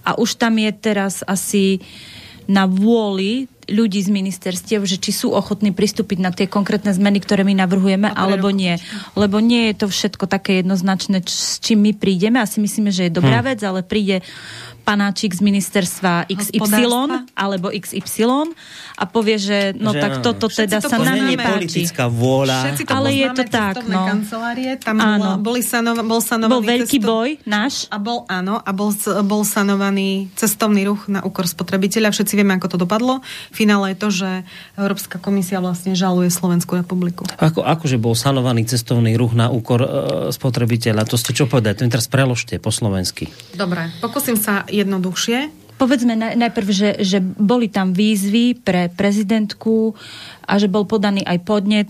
a už tam je teraz asi na vôli ľudí z ministerstiev, že či sú ochotní pristúpiť na tie konkrétne zmeny, ktoré my navrhujeme, alebo nie. Lebo nie je to všetko také jednoznačné, s čím my prídeme. Asi myslíme, že je dobrá hm. vec, ale príde panáčik z ministerstva XY alebo XY a povie, že no že, tak toto teda sa nám nepáči. politická vôľa. to ale je to tak, no. kancelárie, tam áno. Bol, boli sanov, bol sanovaný bol veľký cesto... boj náš. A bol, áno, a bol, bol sanovaný cestovný ruch na úkor spotrebiteľa. Všetci vieme, ako to dopadlo. Finále je to, že Európska komisia vlastne žaluje Slovenskú republiku. Ako, akože bol sanovaný cestovný ruch na úkor e, spotrebiteľa? To ste čo povedať? To teraz preložte po slovensky. Dobre, pokúsim sa jednoduchšie. Povedzme najprv, že, že boli tam výzvy pre prezidentku a že bol podaný aj podnet.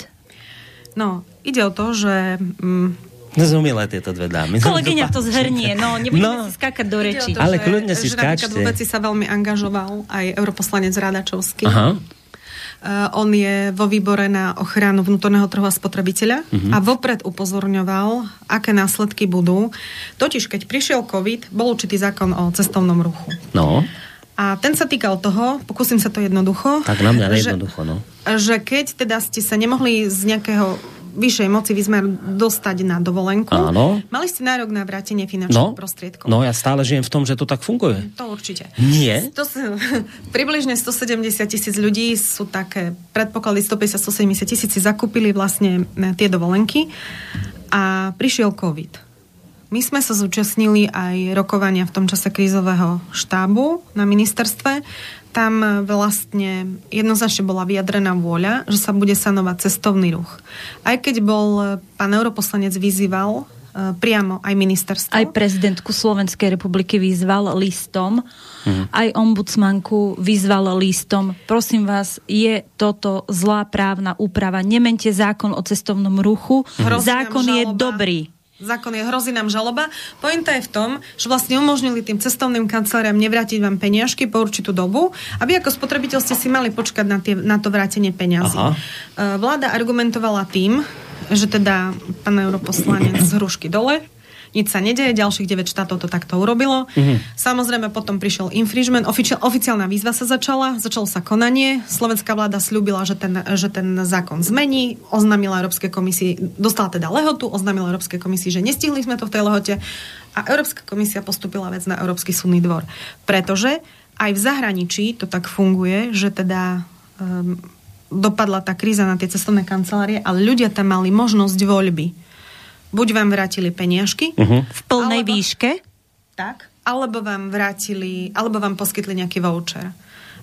No, ide o to, že... Mm, Nezumilé tieto dve dámy. Kolegyňa to zhrnie, no, nebudeme no, si skákať do reči. Ale kľudne si skáčte. Že veci sa veľmi angažoval aj europoslanec Radačovský. Aha on je vo výbore na ochranu vnútorného trhu a spotrebiteľa uh-huh. a vopred upozorňoval, aké následky budú. Totiž, keď prišiel COVID, bol určitý zákon o cestovnom ruchu. No. A ten sa týkal toho, pokúsim sa to jednoducho. Tak na mňa jednoducho, no. Že keď teda ste sa nemohli z nejakého vyššej moci výzmer dostať na dovolenku. Áno. Mali ste nárok na vrátenie finančných no, prostriedkov. No, ja stále žijem v tom, že to tak funguje. To určite. Nie? To, *laughs* približne 170 tisíc ľudí sú také, predpoklady 150-170 tisíc si zakúpili vlastne e, tie dovolenky a prišiel COVID. My sme sa zúčastnili aj rokovania v tom čase krízového štábu na ministerstve tam vlastne jednoznačne bola vyjadrená vôľa, že sa bude sanovať cestovný ruch. Aj keď bol pán europoslanec vyzýval e, priamo aj ministerstvo. Aj prezidentku Slovenskej republiky vyzval listom, mhm. aj ombudsmanku vyzval listom. Prosím vás, je toto zlá právna úprava. Nemente zákon o cestovnom ruchu. Mhm. Zákon je dobrý zákon je, hrozí nám žaloba. Pointa je v tom, že vlastne umožnili tým cestovným kanceláriám nevrátiť vám peniažky po určitú dobu, aby ako spotrebiteľ ste si mali počkať na, tie, na to vrátenie peniazy. Aha. E, vláda argumentovala tým, že teda pán europoslanec z hrušky dole, nič sa nedeje, ďalších 9 štátov to takto urobilo. Mm-hmm. Samozrejme potom prišiel infringement, ofici- oficiálna výzva sa začala, začalo sa konanie, slovenská vláda slúbila, že ten, že ten zákon zmení, oznámila Európskej komisii, dostala teda lehotu, oznámila Európskej komisii, že nestihli sme to v tej lehote a Európska komisia postupila vec na Európsky súdny dvor. Pretože aj v zahraničí to tak funguje, že teda um, dopadla tá kríza na tie cestovné kancelárie, ale ľudia tam mali možnosť voľby buď vám vrátili peniažky. Uh-huh. V plnej alebo, výške? Tak. Alebo vám vrátili, alebo vám poskytli nejaký voucher.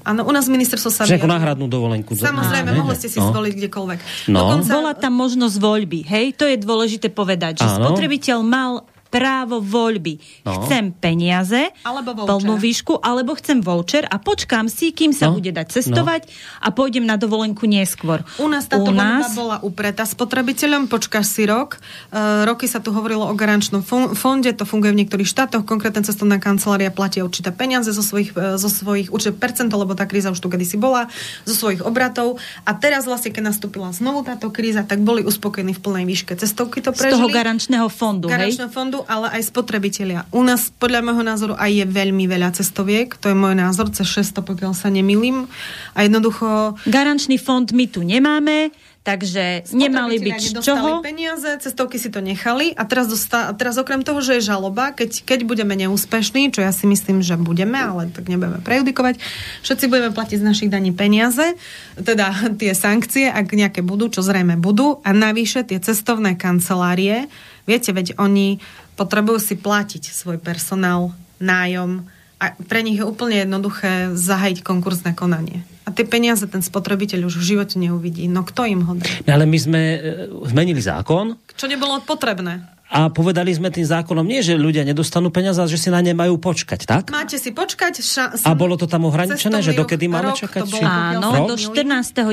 Áno, u nás ministerstvo sa... Však náhradnú dovolenku. Samozrejme, mohli ste si no. zvoliť kdekoľvek. No. Dokonca... Bola tam možnosť voľby, hej? To je dôležité povedať, že Áno. spotrebiteľ mal právo voľby. No. Chcem peniaze, alebo plnú výšku, alebo chcem voucher a počkám si, kým sa no. bude dať cestovať no. a pôjdem na dovolenku neskôr. U nás táto U nás... bola upretá spotrebiteľom, počkáš si rok. E, roky sa tu hovorilo o garančnom fonde, to funguje v niektorých štátoch, konkrétne cestovná kancelária platia určité peniaze zo svojich, e, zo svojich určité percento, lebo tá kríza už tu kedysi bola, zo svojich obratov. A teraz vlastne, keď nastúpila znovu táto kríza, tak boli uspokojení v plnej výške cestovky to prežili. Z toho garančného fondu, garančného hej? fondu názoru, ale aj spotrebitelia. U nás, podľa môjho názoru, aj je veľmi veľa cestoviek. To je môj názor, cez 600, pokiaľ sa nemýlim. A jednoducho... Garančný fond my tu nemáme, Takže nemali byť z čoho. peniaze, cestovky si to nechali a teraz, dosta, teraz okrem toho, že je žaloba, keď, keď budeme neúspešní, čo ja si myslím, že budeme, ale tak nebudeme prejudikovať, všetci budeme platiť z našich daní peniaze, teda *laughs* tie sankcie, ak nejaké budú, čo zrejme budú, a navyše tie cestovné kancelárie, viete, veď oni potrebujú si platiť svoj personál, nájom, a pre nich je úplne jednoduché zahajiť konkursné konanie. A tie peniaze ten spotrebiteľ už v živote neuvidí. No kto im ho dá? No, ale my sme e, zmenili zákon. Čo nebolo potrebné. A povedali sme tým zákonom nie, že ľudia nedostanú peniaze, ale že si na ne majú počkať, tak? Máte si počkať. Ša- a bolo to tam ohraničené, že dokedy máme čakať? Či... Áno, do 14.9.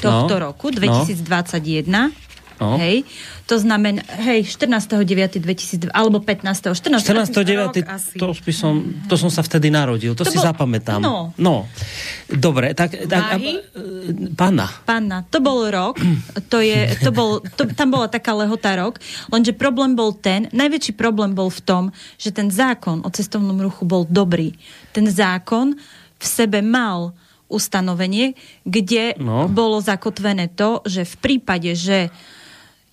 tohto no, roku, 2021. No. No. Hej, to znamená, hej, 14.9.2002, alebo 15. 14. 14.9. To, by som, to som sa vtedy narodil, to, to si bol, zapamätám. No. no. Dobre, tak... tak a, panna. Panna, to bol rok, to je, to bol, to, tam bola taká lehota rok, lenže problém bol ten, najväčší problém bol v tom, že ten zákon o cestovnom ruchu bol dobrý. Ten zákon v sebe mal ustanovenie, kde no. bolo zakotvené to, že v prípade, že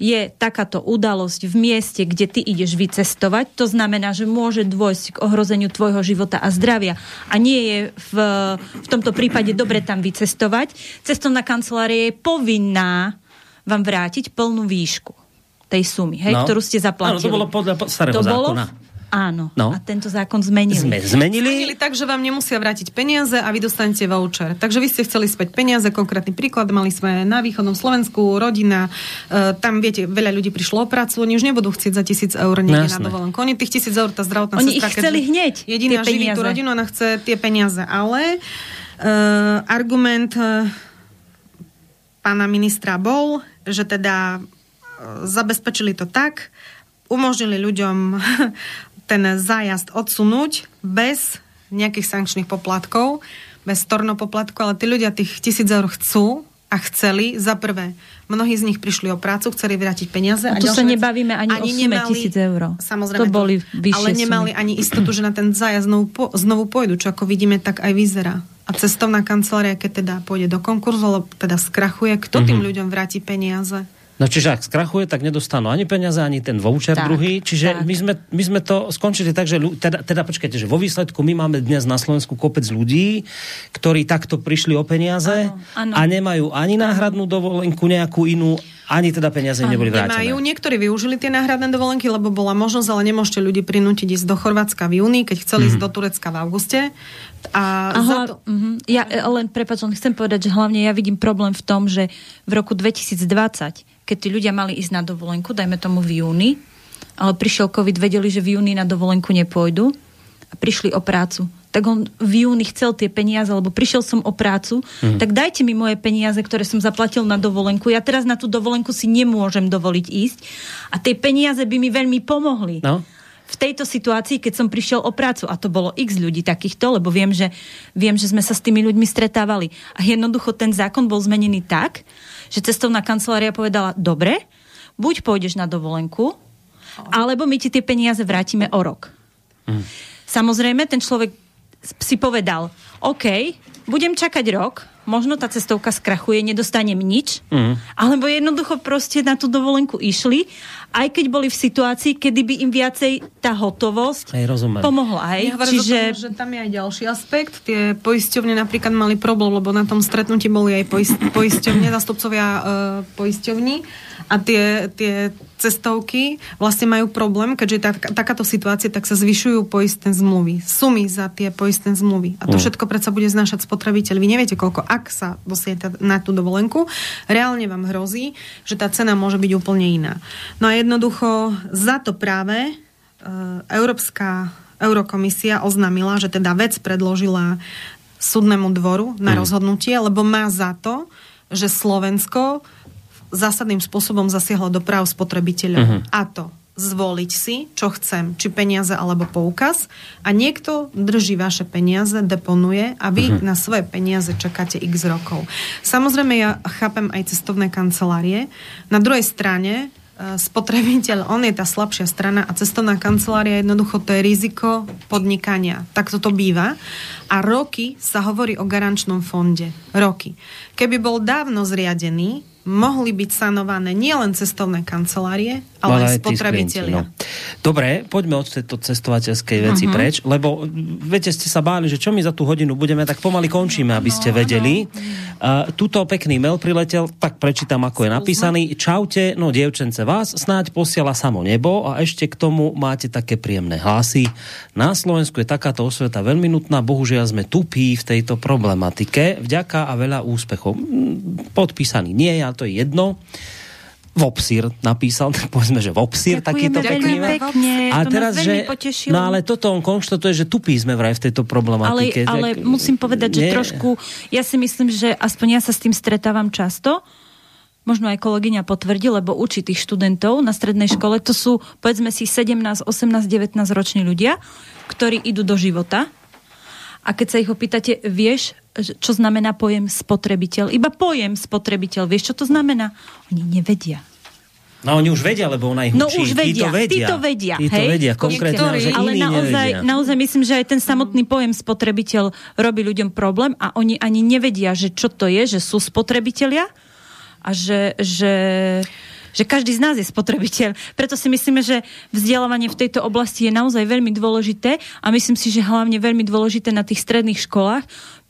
je takáto udalosť v mieste, kde ty ideš vycestovať, to znamená, že môže dôjsť k ohrozeniu tvojho života a zdravia a nie je v, v tomto prípade dobre tam vycestovať, cestovná kancelária je povinná vám vrátiť plnú výšku tej sumy, hej, no. ktorú ste zaplatili. Áno, to bolo podľa starého to zákona. Bolo Áno. No. A tento zákon zmenili. Sme zmenili. Zmenili tak, že vám nemusia vrátiť peniaze a vy dostanete voucher. Takže vy ste chceli späť peniaze, konkrétny príklad, mali sme na východnom Slovensku, rodina, e, tam viete, veľa ľudí prišlo o prácu, oni už nebudú chcieť za tisíc eur niekde na dovolenku. Oni tých tisíc eur, tá zdravotná oni sestra, ich chceli hneď. Jediná živí tú rodinu, ona chce tie peniaze. Ale uh, argument uh, pána ministra bol, že teda zabezpečili to tak, umožnili ľuďom *laughs* ten zájazd odsunúť bez nejakých sankčných poplatkov, bez stornopoplatkov, ale tí ľudia tých tisíc eur chcú a chceli, za prvé, mnohí z nich prišli o prácu, chceli vrátiť peniaze. A, a tu sa nebavíme ani, ani o sume nemali, tisíc eur. Samozrejme, to boli vyššie Ale nemali sumy. ani istotu, že na ten zájazd znovu, po, znovu pôjdu, čo ako vidíme, tak aj vyzerá. A cestovná kancelária, keď teda pôjde do konkurzu, alebo teda skrachuje, kto mm-hmm. tým ľuďom vráti peniaze? No čiže ak skrachuje, tak nedostanú ani peniaze, ani ten voucher tak, druhý. Čiže my sme, my sme to skončili tak, že teda, teda počkajte, že vo výsledku my máme dnes na Slovensku kopec ľudí, ktorí takto prišli o peniaze ano, ano. a nemajú ani náhradnú dovolenku, nejakú inú, ani teda peniaze neboli vrátené. Nemajú. Niektorí využili tie náhradné dovolenky, lebo bola možnosť, ale nemôžete ľudí prinútiť ísť do Chorvátska v júni, keď chceli mm-hmm. ísť do Turecka v auguste. A Aha, za to... uh-huh. Ja len, prepáč, chcem povedať, že hlavne ja vidím problém v tom, že v roku 2020 keď tí ľudia mali ísť na dovolenku, dajme tomu v júni, ale prišiel COVID, vedeli, že v júni na dovolenku nepôjdu a prišli o prácu. Tak on v júni chcel tie peniaze, lebo prišiel som o prácu, mm. tak dajte mi moje peniaze, ktoré som zaplatil na dovolenku. Ja teraz na tú dovolenku si nemôžem dovoliť ísť a tie peniaze by mi veľmi pomohli. No v tejto situácii, keď som prišiel o prácu, a to bolo x ľudí takýchto, lebo viem že, viem, že sme sa s tými ľuďmi stretávali. A jednoducho ten zákon bol zmenený tak, že cestovná kancelária povedala, dobre, buď pôjdeš na dovolenku, alebo my ti tie peniaze vrátime o rok. Mm. Samozrejme, ten človek si povedal, OK, budem čakať rok, možno tá cestovka skrachuje, nedostanem nič, mm. alebo jednoducho proste na tú dovolenku išli, aj keď boli v situácii, kedy by im viacej tá hotovosť aj, pomohla. Aj. Ja Čiže... Tom, že tam je aj ďalší aspekt. Tie poisťovne napríklad mali problém, lebo na tom stretnutí boli aj poisťovne, zastupcovia uh, poisťovní a tie, tie cestovky vlastne majú problém, keďže tak, takáto situácia, tak sa zvyšujú poistné zmluvy. Sumy za tie poistné zmluvy. A to mm. všetko predsa bude znášať spotrebiteľ. Vy neviete, koľko, ak sa dosiete na tú dovolenku, reálne vám hrozí, že tá cena môže byť úplne iná. No a jednoducho za to práve e, Európska Eurokomisia oznámila, že teda vec predložila súdnemu dvoru na mm. rozhodnutie, lebo má za to, že Slovensko zásadným spôsobom zasiahlo do práv spotrebiteľov. Uh-huh. A to zvoliť si, čo chcem, či peniaze alebo poukaz a niekto drží vaše peniaze, deponuje a vy uh-huh. na svoje peniaze čakáte x rokov. Samozrejme, ja chápem aj cestovné kancelárie. Na druhej strane e, spotrebiteľ, on je tá slabšia strana a cestovná kancelária jednoducho to je riziko podnikania. Tak toto býva. A roky sa hovorí o garančnom fonde. Roky. Keby bol dávno zriadený, mohli byť sanované nielen cestovné kancelárie, ale, aj spotrebitelia. No. Dobre, poďme od tejto cestovateľskej veci uh-huh. preč, lebo viete, ste sa báli, že čo my za tú hodinu budeme, tak pomaly končíme, aby ste no, vedeli. No. Uh, tuto pekný mail priletel, tak prečítam, ako je napísaný. Čaute, no dievčence, vás snáď posiela samo nebo a ešte k tomu máte také príjemné hlasy. Na Slovensku je takáto osveta veľmi nutná, bohužiaľ sme tupí v tejto problematike. Vďaka a veľa úspechov. Podpísaný nie, ja to je jedno. Vopsír napísal, *laughs* povedzme, že Vopsír takýto pekný. Pekne, a teraz, že, no ale toto on konštatuje, že tupí sme vraj v tejto problematike. Ale, ale tak, musím povedať, že nie. trošku, ja si myslím, že aspoň ja sa s tým stretávam často, možno aj kolegyňa potvrdí, lebo učí tých študentov na strednej škole, to sú povedzme si 17, 18, 19 roční ľudia, ktorí idú do života a keď sa ich opýtate, vieš, čo znamená pojem spotrebiteľ? Iba pojem spotrebiteľ. Vieš, čo to znamená? Oni nevedia. No oni už vedia, lebo ona ich no, učí. už vedia, tí to vedia. Tí to vedia, tí to vedia konkrétne, že Ale naozaj, nevedia. naozaj myslím, že aj ten samotný pojem spotrebiteľ robí ľuďom problém a oni ani nevedia, že čo to je, že sú spotrebitelia a že, že že každý z nás je spotrebiteľ. Preto si myslíme, že vzdelávanie v tejto oblasti je naozaj veľmi dôležité a myslím si, že hlavne veľmi dôležité na tých stredných školách,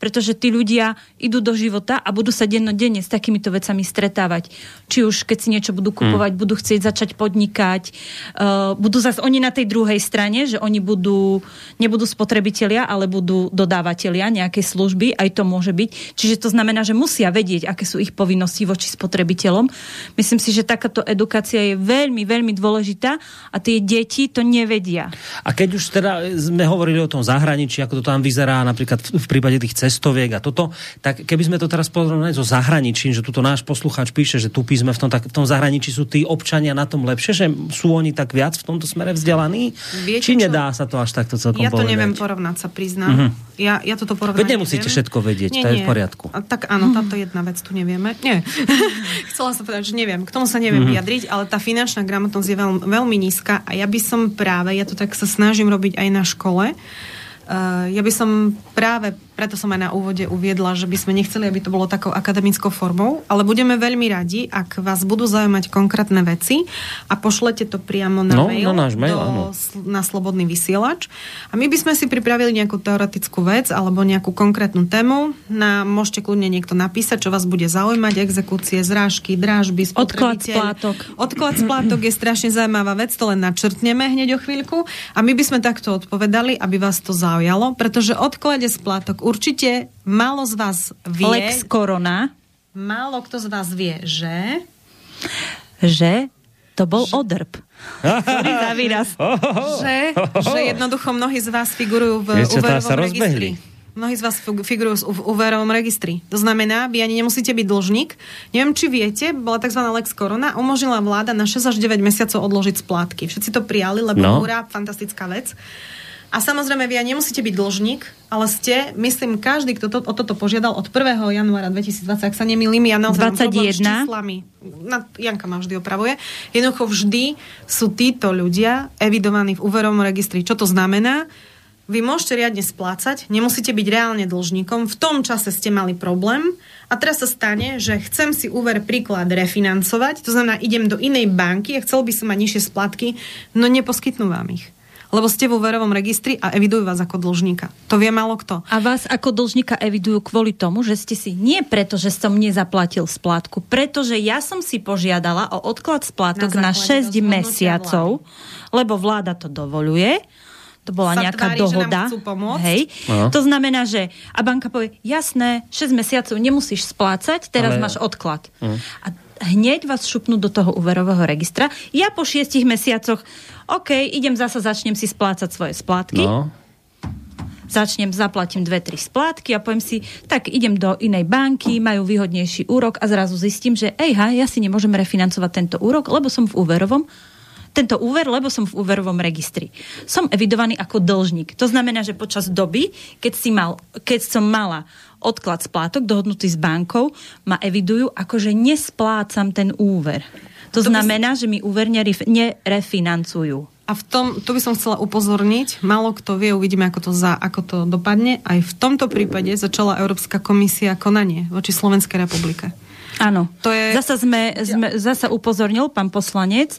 pretože tí ľudia idú do života a budú sa dennodenne s takýmito vecami stretávať. Či už keď si niečo budú kupovať, mm. budú chcieť začať podnikať, uh, budú zase oni na tej druhej strane, že oni budú, nebudú spotrebitelia, ale budú dodávateľia nejakej služby, aj to môže byť. Čiže to znamená, že musia vedieť, aké sú ich povinnosti voči spotrebiteľom. Myslím si, že takáto edukácia je veľmi, veľmi dôležitá a tie deti to nevedia. A keď už teda sme hovorili o tom zahraničí, ako to tam vyzerá napríklad v prípade tých cest cestoviek a toto, tak keby sme to teraz porovnali so zahraničím, že tuto náš poslucháč píše, že tu sme v tom, tak v tom zahraničí sú tí občania na tom lepšie, že sú oni tak viac v tomto smere vzdelaní? Viete, Či nedá čo? sa to až takto celkom Ja to povedať? neviem porovnať, sa priznám. Uh-huh. Ja, ja toto porovnať Veď nemusíte neviem. všetko vedieť, nie, to je v poriadku. A, tak áno, táto jedna vec tu nevieme. Nie. *laughs* Chcela som povedať, že neviem. K tomu sa neviem uh-huh. vyjadriť, ale tá finančná gramotnosť je veľmi, veľmi nízka a ja by som práve, ja to tak sa snažím robiť aj na škole, Uh, ja by som práve preto som aj na úvode uviedla, že by sme nechceli, aby to bolo takou akademickou formou, ale budeme veľmi radi, ak vás budú zaujímať konkrétne veci a pošlete to priamo na no, mail, na, náš mail do, na slobodný vysielač. A my by sme si pripravili nejakú teoretickú vec alebo nejakú konkrétnu tému. Na, môžete kľudne niekto napísať, čo vás bude zaujímať, exekúcie, zrážky, drážby, Odklad splátok. Odklad splátok je strašne zaujímavá vec, to len načrtneme hneď o chvíľku. A my by sme takto odpovedali, aby vás to zaujalo, pretože odklade splátok určite málo z vás vie... Lex Korona. Málo kto z vás vie, že... Že to bol že... odrb. Sorry za výraz. *laughs* že, že jednoducho mnohí z vás figurujú v Viete, úverovom registri. Mnohí z vás figurujú v úverovom registri. To znamená, vy ani nemusíte byť dlžník. Neviem, či viete, bola tzv. Lex Corona, umožnila vláda na 6 až 9 mesiacov odložiť splátky. Všetci to prijali, lebo no. hurá, fantastická vec. A samozrejme, vy nemusíte byť dlžník, ale ste, myslím, každý, kto to, o toto požiadal od 1. januára 2020, ak sa nemýlim, ja naozaj 21. s číslami. Na, Janka ma vždy opravuje. Jednoducho vždy sú títo ľudia evidovaní v úverovom registri. Čo to znamená? Vy môžete riadne splácať, nemusíte byť reálne dlžníkom, v tom čase ste mali problém a teraz sa stane, že chcem si úver príklad refinancovať, to znamená, idem do inej banky a chcel by som mať nižšie splatky, no neposkytnú vám ich lebo ste vo verovom registri a evidujú vás ako dlžníka. To vie málo kto. A vás ako dlžníka evidujú kvôli tomu, že ste si nie preto, že som nezaplatil splátku, pretože ja som si požiadala o odklad splátok na, na 6 mesiacov, vlády. lebo vláda to dovoluje to bola sa nejaká tvári, dohoda. Hej. To znamená, že a banka povie, jasné, 6 mesiacov nemusíš splácať, teraz Ale... máš odklad. Uh. A hneď vás šupnú do toho úverového registra. Ja po 6 mesiacoch OK, idem zasa, začnem si splácať svoje splátky. No. Začnem, zaplatím dve, tri splátky a poviem si, tak idem do inej banky, majú výhodnejší úrok a zrazu zistím, že ejha, ja si nemôžem refinancovať tento úrok, lebo som v úverovom tento úver, lebo som v úverovom registri. Som evidovaný ako dlžník. To znamená, že počas doby, keď, si mal, keď som mala odklad splátok dohodnutý s bankou, ma evidujú ako, že nesplácam ten úver. To, to znamená, by... že mi úver nerefinancujú. A v tom, tu by som chcela upozorniť, málo kto vie, uvidíme, ako to, za, ako to dopadne. Aj v tomto prípade začala Európska komisia konanie voči Slovenskej republike. Áno. To je... Zasa, sme, sme, zasa upozornil pán poslanec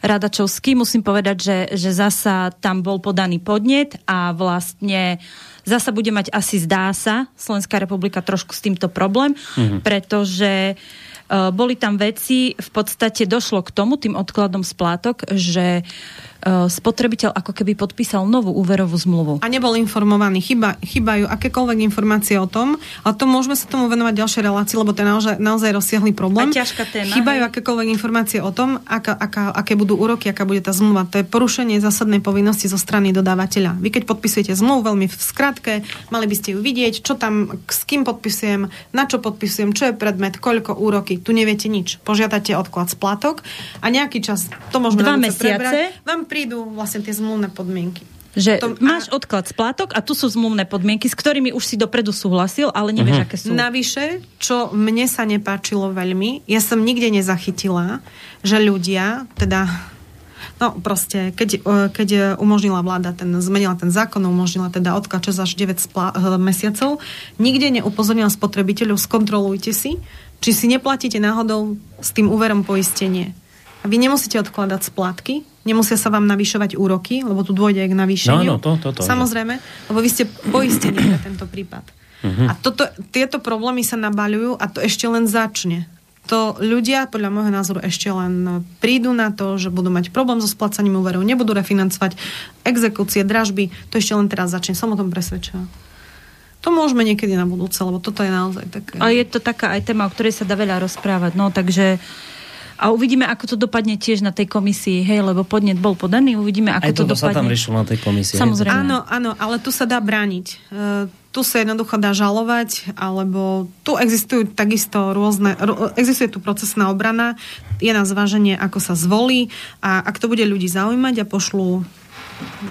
Radačovský, musím povedať, že, že zasa tam bol podaný podnet a vlastne zasa bude mať asi zdá sa Slovenská republika trošku s týmto problém, mm-hmm. pretože uh, boli tam veci, v podstate došlo k tomu, tým odkladom splátok, že uh, spotrebiteľ ako keby podpísal novú úverovú zmluvu. A nebol informovaný. Chyba, chýbajú akékoľvek informácie o tom, ale to môžeme sa tomu venovať ďalšej relácii, lebo to je naozaj, naozaj rozsiahly problém. A ťažká téma, Chýbajú hej. akékoľvek informácie o tom, aká, aká, aké budú úroky, aká bude tá zmluva. To je porušenie zásadnej povinnosti zo strany dodávateľa. Vy keď podpisujete zmluvu veľmi v skratke, mali by ste ju vidieť, čo tam, s kým podpisujem, na čo podpisujem, čo je predmet, koľko úroky. Tu neviete nič. Požiadate odklad splátok a nejaký čas, to môžeme Dva mesiace. prebrať, vám prídu vlastne tie zmluvné podmienky. Že To- máš odklad splátok a tu sú zmluvné podmienky, s ktorými už si dopredu súhlasil, ale nevieš, uh-huh. aké sú. Navyše, čo mne sa nepáčilo veľmi, ja som nikde nezachytila, že ľudia, teda No proste, keď, e, keď umožnila vláda, ten, zmenila ten zákon, umožnila teda odklad 6 až 9 splá, e, mesiacov, nikde neupozornila spotrebiteľov, skontrolujte si, či si neplatíte náhodou s tým úverom poistenie. A vy nemusíte odkladať splátky, nemusia sa vám navyšovať úroky, lebo tu dôjde aj k navýšeniu. No, áno, to- to- to. Samozrejme, lebo vy ste poistení pre tento prípad. A toto, tieto problémy sa nabaľujú a to ešte len začne. To ľudia, podľa môjho názoru, ešte len prídu na to, že budú mať problém so splacaním úverov, nebudú refinancovať exekúcie, dražby, to ešte len teraz začne. Som o tom presvedčená. To môžeme niekedy na budúce, lebo toto je naozaj také... A je to taká aj téma, o ktorej sa dá veľa rozprávať. No, takže a uvidíme, ako to dopadne tiež na tej komisii, hej, lebo podnet bol podaný, uvidíme, ako Aj to toto sa tam dopadne. riešilo na tej komisii. Samozrejme. Áno, áno, ale tu sa dá brániť. E, tu sa jednoducho dá žalovať, alebo tu existujú takisto rôzne, existuje tu procesná obrana, je na zváženie, ako sa zvolí a ak to bude ľudí zaujímať a pošlú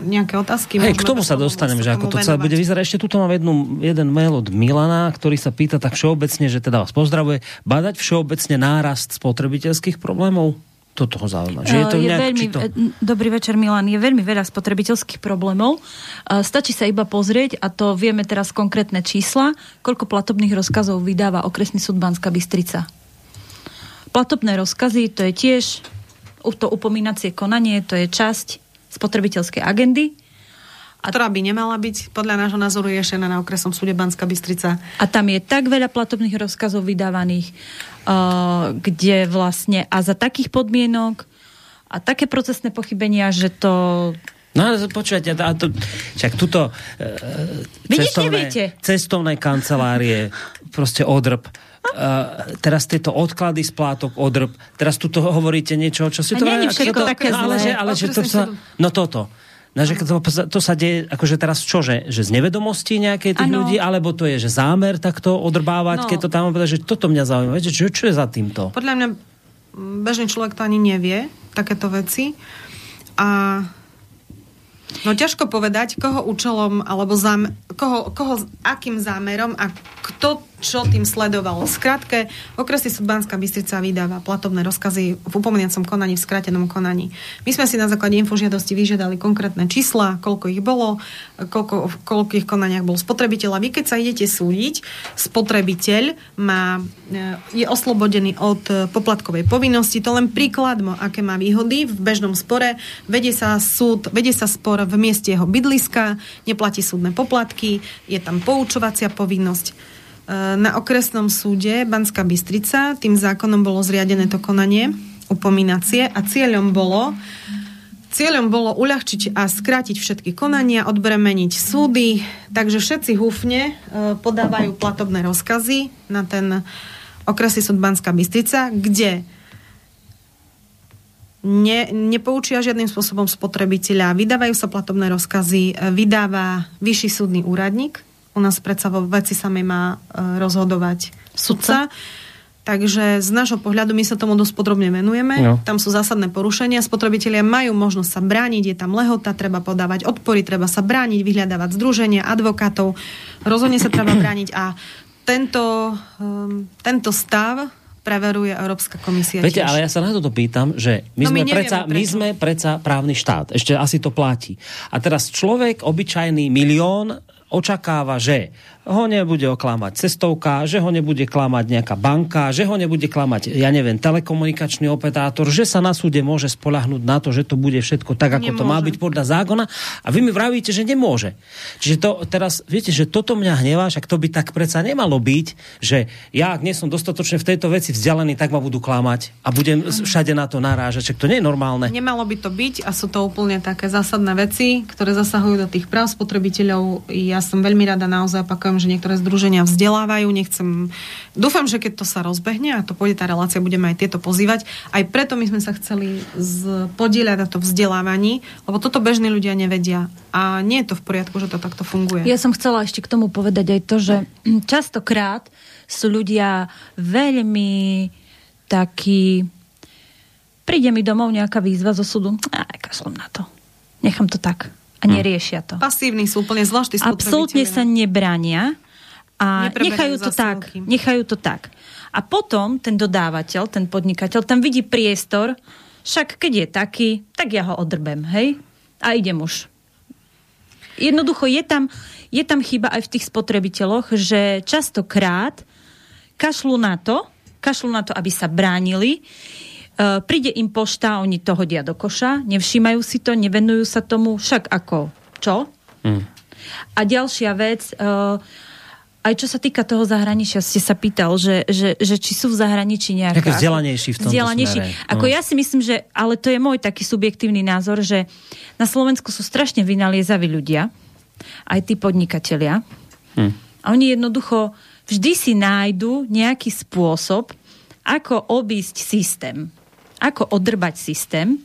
nejaké otázky. Hej, k tomu sa dostanem, že ako to celé bude vyzerať. Ešte tu mám jednu, jeden mail od Milana, ktorý sa pýta tak všeobecne, že teda vás pozdravuje, badať všeobecne nárast spotrebiteľských problémov? Toto ho zaujíma. Že je to Eh, je nejak, veľmi, či to... Dobrý večer, Milan. Je veľmi veľa spotrebiteľských problémov. Eh, Stačí sa iba pozrieť, a to vieme teraz konkrétne čísla, koľko platobných rozkazov vydáva okresný súd Banská Bystrica. Platobné rozkazy, to je tiež to upomínacie konanie, to je časť spotrebiteľskej agendy. ktorá by nemala byť podľa nášho názoru riešená na okresom súde Banská Bystrica. A tam je tak veľa platobných rozkazov vydávaných, uh, kde vlastne a za takých podmienok a také procesné pochybenia, že to... No ale počujete, a to, však tuto e, nič cestovné, neviete. cestovné kancelárie, proste odrb. Uh, teraz tieto odklady splátok, odrb. Teraz tuto hovoríte niečo, čo si A to... nie je všetko to- také ale, zlé. že, ale že to sa... No toto. No, že to, to sa deje, akože teraz čo, že, že z nevedomosti nejakej tých Áno. ľudí, alebo to je, že zámer takto odrbávať, No. keď to tam že toto mňa zaujíma. Viete, čo, čo je za týmto? Podľa mňa bežný človek to ani nevie, takéto veci. A no ťažko povedať, koho účelom, alebo zám, koho, koho, akým zámerom a kto čo tým sledoval. Skrátke, okresný súd Banská Bystrica vydáva platobné rozkazy v upomeniacom konaní, v skrátenom konaní. My sme si na základe infožiadosti vyžiadali konkrétne čísla, koľko ich bolo, koľko, v koľkých konaniach bol spotrebiteľ. A vy, keď sa idete súdiť, spotrebiteľ má, e, je oslobodený od e, poplatkovej povinnosti. To len príkladmo, aké má výhody v bežnom spore. Vedie sa súd, vedie sa spor v mieste jeho bydliska, neplatí súdne poplatky, je tam poučovacia povinnosť. E, Na okresnom súde Banská Bystrica tým zákonom bolo zriadené to konanie upomínacie a cieľom bolo Cieľom bolo uľahčiť a skrátiť všetky konania, odbremeniť súdy, takže všetci húfne e, podávajú platobné rozkazy na ten okresný súd Banská Bystrica, kde ne, nepoučia žiadnym spôsobom spotrebiteľa, vydávajú sa platobné rozkazy, e, vydáva vyšší súdny úradník. U nás predsa vo veci samej má e, rozhodovať sudca. Takže z nášho pohľadu my sa tomu dosť podrobne venujeme. No. Tam sú zásadné porušenia. Spotrebitelia majú možnosť sa brániť, je tam lehota, treba podávať odpory, treba sa brániť, vyhľadávať združenia, advokátov. Rozhodne sa treba brániť a tento, um, tento stav preveruje Európska komisia Viete, tiež. ale ja sa na toto pýtam, že my, No sme, my predsa, my sme predsa právny štát. Ešte asi to platí. A teraz človek, obyčajný milión očakáva, že ho nebude oklamať cestovka, že ho nebude klamať nejaká banka, že ho nebude klamať, ja neviem, telekomunikačný operátor, že sa na súde môže spolahnúť na to, že to bude všetko tak, ako nemôže. to má byť podľa zákona. A vy mi vravíte, že nemôže. Čiže to teraz, viete, že toto mňa hnevá, však to by tak predsa nemalo byť, že ja, ak nie som dostatočne v tejto veci vzdialený, tak ma budú klamať a budem všade na to narážať. Však to nie je normálne. Nemalo by to byť a sú to úplne také zásadné veci, ktoré zasahujú do tých práv spotrebiteľov. Ja som veľmi rada naozaj opakujem chápem, že niektoré združenia vzdelávajú, nechcem... Dúfam, že keď to sa rozbehne a to pôjde tá relácia, budeme aj tieto pozývať. Aj preto my sme sa chceli z... podieľať na to vzdelávaní, lebo toto bežní ľudia nevedia. A nie je to v poriadku, že to takto funguje. Ja som chcela ešte k tomu povedať aj to, že *clears throat* častokrát sú ľudia veľmi takí... Príde mi domov nejaká výzva zo súdu. A kašlom na to. Nechám to tak a hm. neriešia to. Pasívni sú úplne zvláštni Absolútne sa nebránia a nechajú to tak. Nechajú to tak. A potom ten dodávateľ, ten podnikateľ, tam vidí priestor, však keď je taký, tak ja ho odrbem, hej? A idem už. Jednoducho je tam, je tam chyba aj v tých spotrebiteľoch, že častokrát kašľú na to, kašľú na to, aby sa bránili, príde im pošta, oni to hodia do koša, nevšímajú si to, nevenujú sa tomu, však ako, čo? Mm. A ďalšia vec, uh, aj čo sa týka toho zahraničia, ste sa pýtal, že, že, že či sú v zahraničí nejaké... Také vzdelanejší v tomto vzdelanejší. Smere. Ako no. ja si myslím, že, ale to je môj taký subjektívny názor, že na Slovensku sú strašne vynaliezaví ľudia, aj tí podnikatelia. Hm. A oni jednoducho vždy si nájdu nejaký spôsob, ako obísť systém ako odrbať systém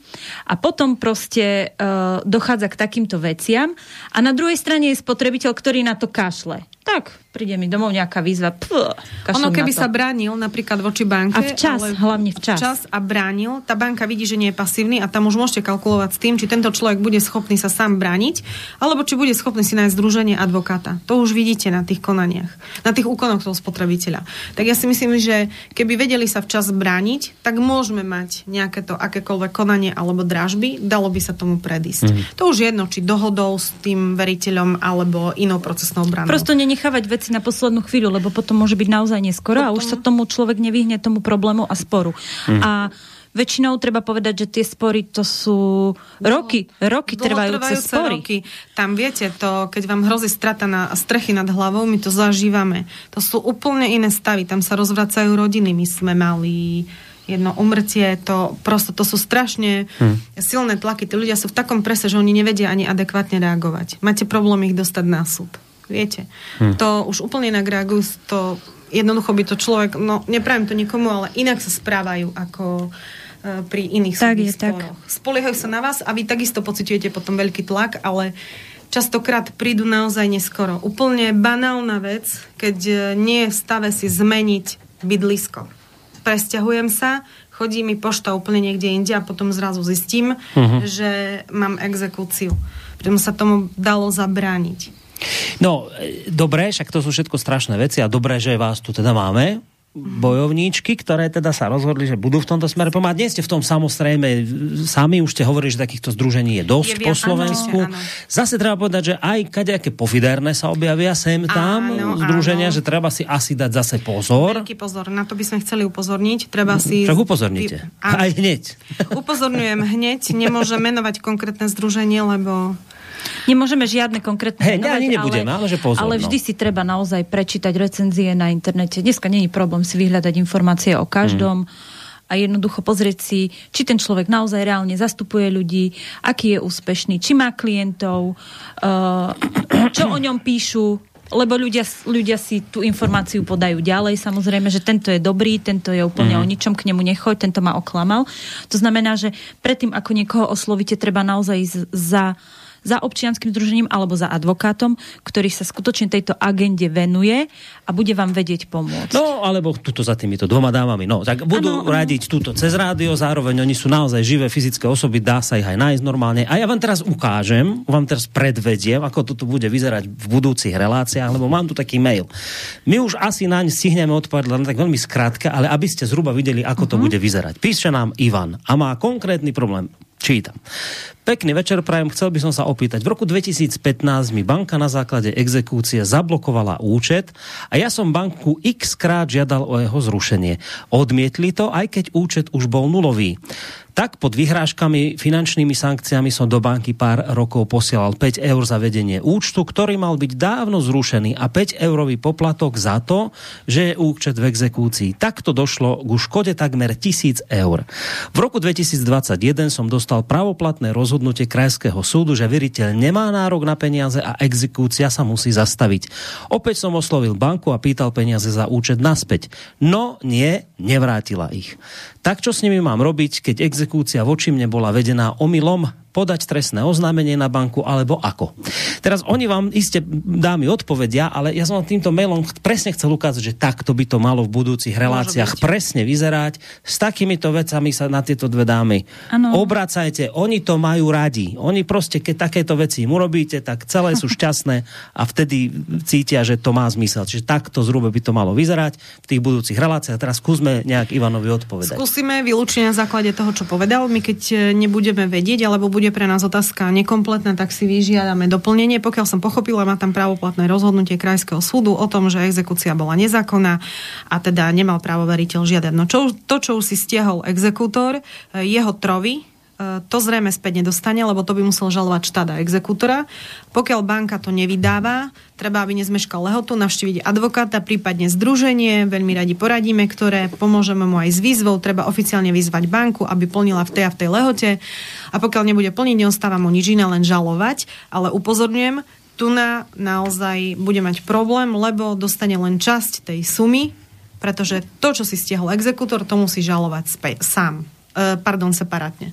a potom proste uh, dochádza k takýmto veciam a na druhej strane je spotrebiteľ, ktorý na to kašle. Tak, príde mi domov nejaká výzva. Pff, ono keby sa bránil napríklad voči banke. A včas, ale hlavne včas. včas. a bránil, tá banka vidí, že nie je pasívny a tam už môžete kalkulovať s tým, či tento človek bude schopný sa sám brániť, alebo či bude schopný si nájsť združenie advokáta. To už vidíte na tých konaniach, na tých úkonoch toho spotrebiteľa. Tak ja si myslím, že keby vedeli sa včas brániť, tak môžeme mať nejaké to akékoľvek konanie alebo dražby, dalo by sa tomu predísť. Mm. To už jedno, či dohodou s tým veriteľom alebo inou procesnou branou. Prosto nenechávať veci na poslednú chvíľu, lebo potom môže byť naozaj neskoro potom... a už sa tomu človek nevyhne tomu problému a sporu. Hmm. A väčšinou treba povedať, že tie spory to sú roky, roky trvajúce spory. Roky. Tam viete, to, keď vám hrozí strata na strechy nad hlavou, my to zažívame. To sú úplne iné stavy, tam sa rozvracajú rodiny. My sme mali jedno umrtie, to prosto, to sú strašne hmm. silné tlaky. Tí ľudia sú v takom prese, že oni nevedia ani adekvátne reagovať. Máte problém ich dostať na súd. Viete, hm. to už úplne inak reagujú, to jednoducho by to človek, no nepravím to nikomu, ale inak sa správajú ako uh, pri iných tak je, sporoch. Tak. Spoliehajú sa na vás a vy takisto pociťujete potom veľký tlak, ale častokrát prídu naozaj neskoro. Úplne banálna vec, keď e, nie je v stave si zmeniť bydlisko. Presťahujem sa, chodí mi pošta úplne niekde inde a potom zrazu zistím, uh-huh. že mám exekúciu. Preto sa tomu dalo zabrániť. No, e, dobre, však to sú všetko strašné veci a dobré, že vás tu teda máme, bojovníčky, ktoré teda sa rozhodli, že budú v tomto smere pomáhať. Nie ste v tom samozrejme sami, už ste hovorili, že takýchto združení je dosť je po Slovensku. Áno, áno. Zase treba povedať, že aj kadejaké pofiderné sa objavia sem tam áno, združenia, áno. že treba si asi dať zase pozor. Veľký pozor, na to by sme chceli upozorniť. Treba si... Však upozornite. Aj hneď. Upozorňujem hneď, nemôžem menovať konkrétne združenie, lebo Nemôžeme žiadne konkrétne hey, menovať, ani nebudeme, ale, ale, že pozor, ale vždy no. si treba naozaj prečítať recenzie na internete. Dneska není problém si vyhľadať informácie o každom. Hmm a jednoducho pozrieť si, či ten človek naozaj reálne zastupuje ľudí, aký je úspešný, či má klientov, uh, čo o ňom píšu, lebo ľudia, ľudia si tú informáciu podajú ďalej. Samozrejme, že tento je dobrý, tento je úplne mm. o ničom, k nemu nechoď, tento ma oklamal. To znamená, že predtým, ako niekoho oslovíte, treba naozaj za za občianským združením alebo za advokátom, ktorý sa skutočne tejto agende venuje a bude vám vedieť pomôcť. No, alebo tuto za týmito dvoma dámami. No, tak budú ano, radiť túto cez rádio, zároveň oni sú naozaj živé fyzické osoby, dá sa ich aj nájsť normálne. A ja vám teraz ukážem, vám teraz predvediem, ako toto bude vyzerať v budúcich reláciách, lebo mám tu taký mail. My už asi naň stihneme odpovedať len tak veľmi skrátka, ale aby ste zhruba videli, ako to uh-huh. bude vyzerať. Píše nám Ivan a má konkrétny problém Čítam. Pekný večer, prajem. Chcel by som sa opýtať. V roku 2015 mi banka na základe exekúcie zablokovala účet a ja som banku x krát žiadal o jeho zrušenie. Odmietli to, aj keď účet už bol nulový. Tak pod vyhrážkami, finančnými sankciami som do banky pár rokov posielal 5 eur za vedenie účtu, ktorý mal byť dávno zrušený a 5 eurový poplatok za to, že je účet v exekúcii. Takto došlo ku škode takmer 1000 eur. V roku 2021 som dostal pravoplatné rozhodnutie Krajského súdu, že veriteľ nemá nárok na peniaze a exekúcia sa musí zastaviť. Opäť som oslovil banku a pýtal peniaze za účet naspäť. No nie, nevrátila ich. Tak čo s nimi mám robiť, keď exekúcia voči mne bola vedená omylom? Podať trestné oznámenie na banku alebo ako. Teraz oni vám iste dámy odpovedia, ale ja som vám týmto mailom presne chcel ukázať, že takto by to malo v budúcich reláciách presne vyzerať. S takýmito vecami sa na tieto dve dámy ano. obracajte. Oni to majú radi. Oni proste, keď takéto veci im urobíte, tak celé sú *laughs* šťastné a vtedy cítia, že to má zmysel. Čiže takto zhruba by to malo vyzerať v tých budúcich reláciách. Teraz skúsme nejak Ivanovi odpovedať. Skúsime vylúčiť na základe toho, čo povedal. My keď nebudeme vedieť, alebo bude pre nás otázka nekompletná, tak si vyžiadame doplnenie. Pokiaľ som pochopila, má tam právoplatné rozhodnutie Krajského súdu o tom, že exekúcia bola nezákonná a teda nemal právo veriteľ žiadať. No čo, to, čo už si stiahol exekútor, eh, jeho trovy, to zrejme späť nedostane, lebo to by musel žalovať štát a exekútora. Pokiaľ banka to nevydáva, treba, aby nezmeškal lehotu, navštíviť advokáta, prípadne združenie, veľmi radi poradíme, ktoré pomôžeme mu aj s výzvou, treba oficiálne vyzvať banku, aby plnila v tej a v tej lehote a pokiaľ nebude plniť, neostáva mu nič iné, len žalovať, ale upozorňujem, tu na naozaj bude mať problém, lebo dostane len časť tej sumy, pretože to, čo si stiahol exekútor, to musí žalovať spä- sám. E, pardon, separátne.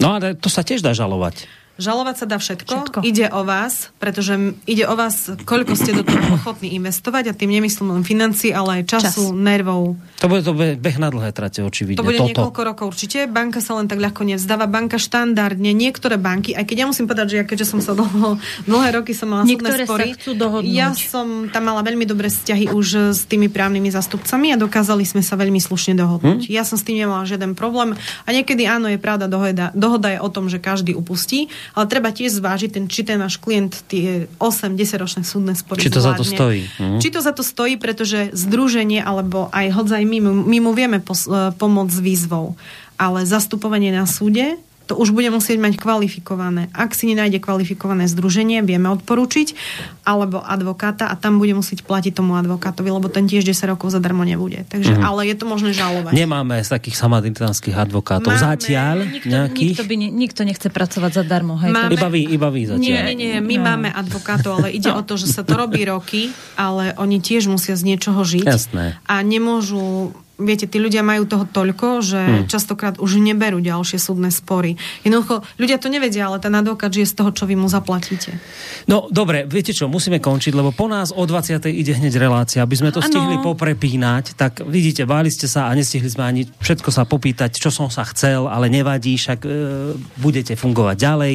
No ale to sa tiež dá žalovať. Žalovať sa dá všetko. všetko. Ide o vás, pretože ide o vás, koľko ste do toho ochotní investovať a tým nemyslím len financí, ale aj času, Čas. nervov. To bude to beh na dlhé trate, očividne. To bude Toto. niekoľko rokov určite. Banka sa len tak ľahko nevzdáva. Banka štandardne, niektoré banky, aj keď ja musím povedať, že ja keďže som sa dlho, dlhé roky som mala niektoré spory, sa chcú dohodnúť. ja som tam mala veľmi dobré vzťahy už s tými právnymi zastupcami a dokázali sme sa veľmi slušne dohodnúť. Hm? Ja som s tým nemala žiaden problém a niekedy áno, je pravda, dohoda, dohoda je o tom, že každý upustí, ale treba tiež zvážiť, ten, či ten náš klient tie 8-10 ročné súdne spory Či to zvládne. za to stojí. Mhm. Či to za to stojí, pretože združenie alebo aj hodzaj my, my mu vieme pos, e, pomôcť s výzvou. Ale zastupovanie na súde to už bude musieť mať kvalifikované. Ak si nenájde kvalifikované združenie, vieme odporučiť, alebo advokáta a tam bude musieť platiť tomu advokátovi, lebo ten tiež 10 rokov zadarmo nebude. Takže, mm-hmm. ale je to možné žalovať. Nemáme z takých samaritánskych advokátov Máme, zatiaľ nikto, nejakých? Nikto, by, nikto nechce pracovať zadarmo. Hej, Máme, iba vy, iba vy zatiaľ. Nie, nie, nie, my no. máme advokátov, ale ide no. o to, že sa to robí roky, ale oni tiež musia z niečoho žiť. Jasné. A nemôžu viete, tí ľudia majú toho toľko, že hmm. častokrát už neberú ďalšie súdne spory. Jednoducho, ľudia to nevedia, ale ten advokát žije z toho, čo vy mu zaplatíte. No, dobre, viete čo, musíme končiť, lebo po nás o 20. ide hneď relácia, aby sme to ano. stihli poprepínať, tak vidíte, báli ste sa a nestihli sme ani všetko sa popýtať, čo som sa chcel, ale nevadí, však e, budete fungovať ďalej.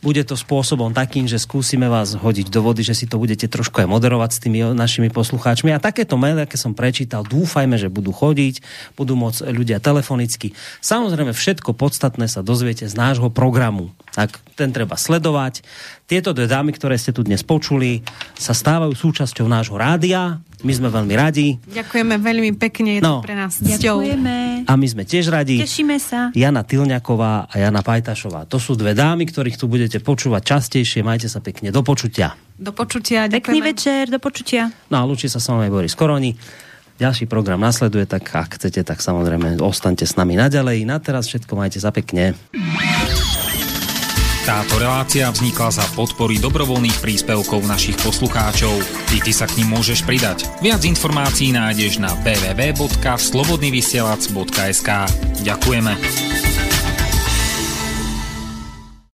Bude to spôsobom takým, že skúsime vás hodiť do vody, že si to budete trošku aj moderovať s tými našimi poslucháčmi. A takéto maily, aké som prečítal, dúfajme, že budú chodiť chodiť, budú môcť ľudia telefonicky. Samozrejme, všetko podstatné sa dozviete z nášho programu. Tak ten treba sledovať. Tieto dve dámy, ktoré ste tu dnes počuli, sa stávajú súčasťou nášho rádia. My sme veľmi radi. Ďakujeme veľmi pekne, je no. to pre nás. Ďakujeme. A my sme tiež radi. Tešíme sa. Jana Tilňaková a Jana Pajtašová. To sú dve dámy, ktorých tu budete počúvať častejšie. Majte sa pekne. Do počutia. Do počutia. Ďakujeme. Pekný večer, do počutia. No a ľúči sa s vami Boris Koroni. Ďalší program nasleduje, tak ak chcete, tak samozrejme ostaňte s nami naďalej. Na teraz všetko majte za pekne. Táto relácia vznikla za podpory dobrovoľných príspevkov našich poslucháčov. Ty, ty sa k ním môžeš pridať. Viac informácií nájdeš na www.slobodnyvysielac.sk Ďakujeme.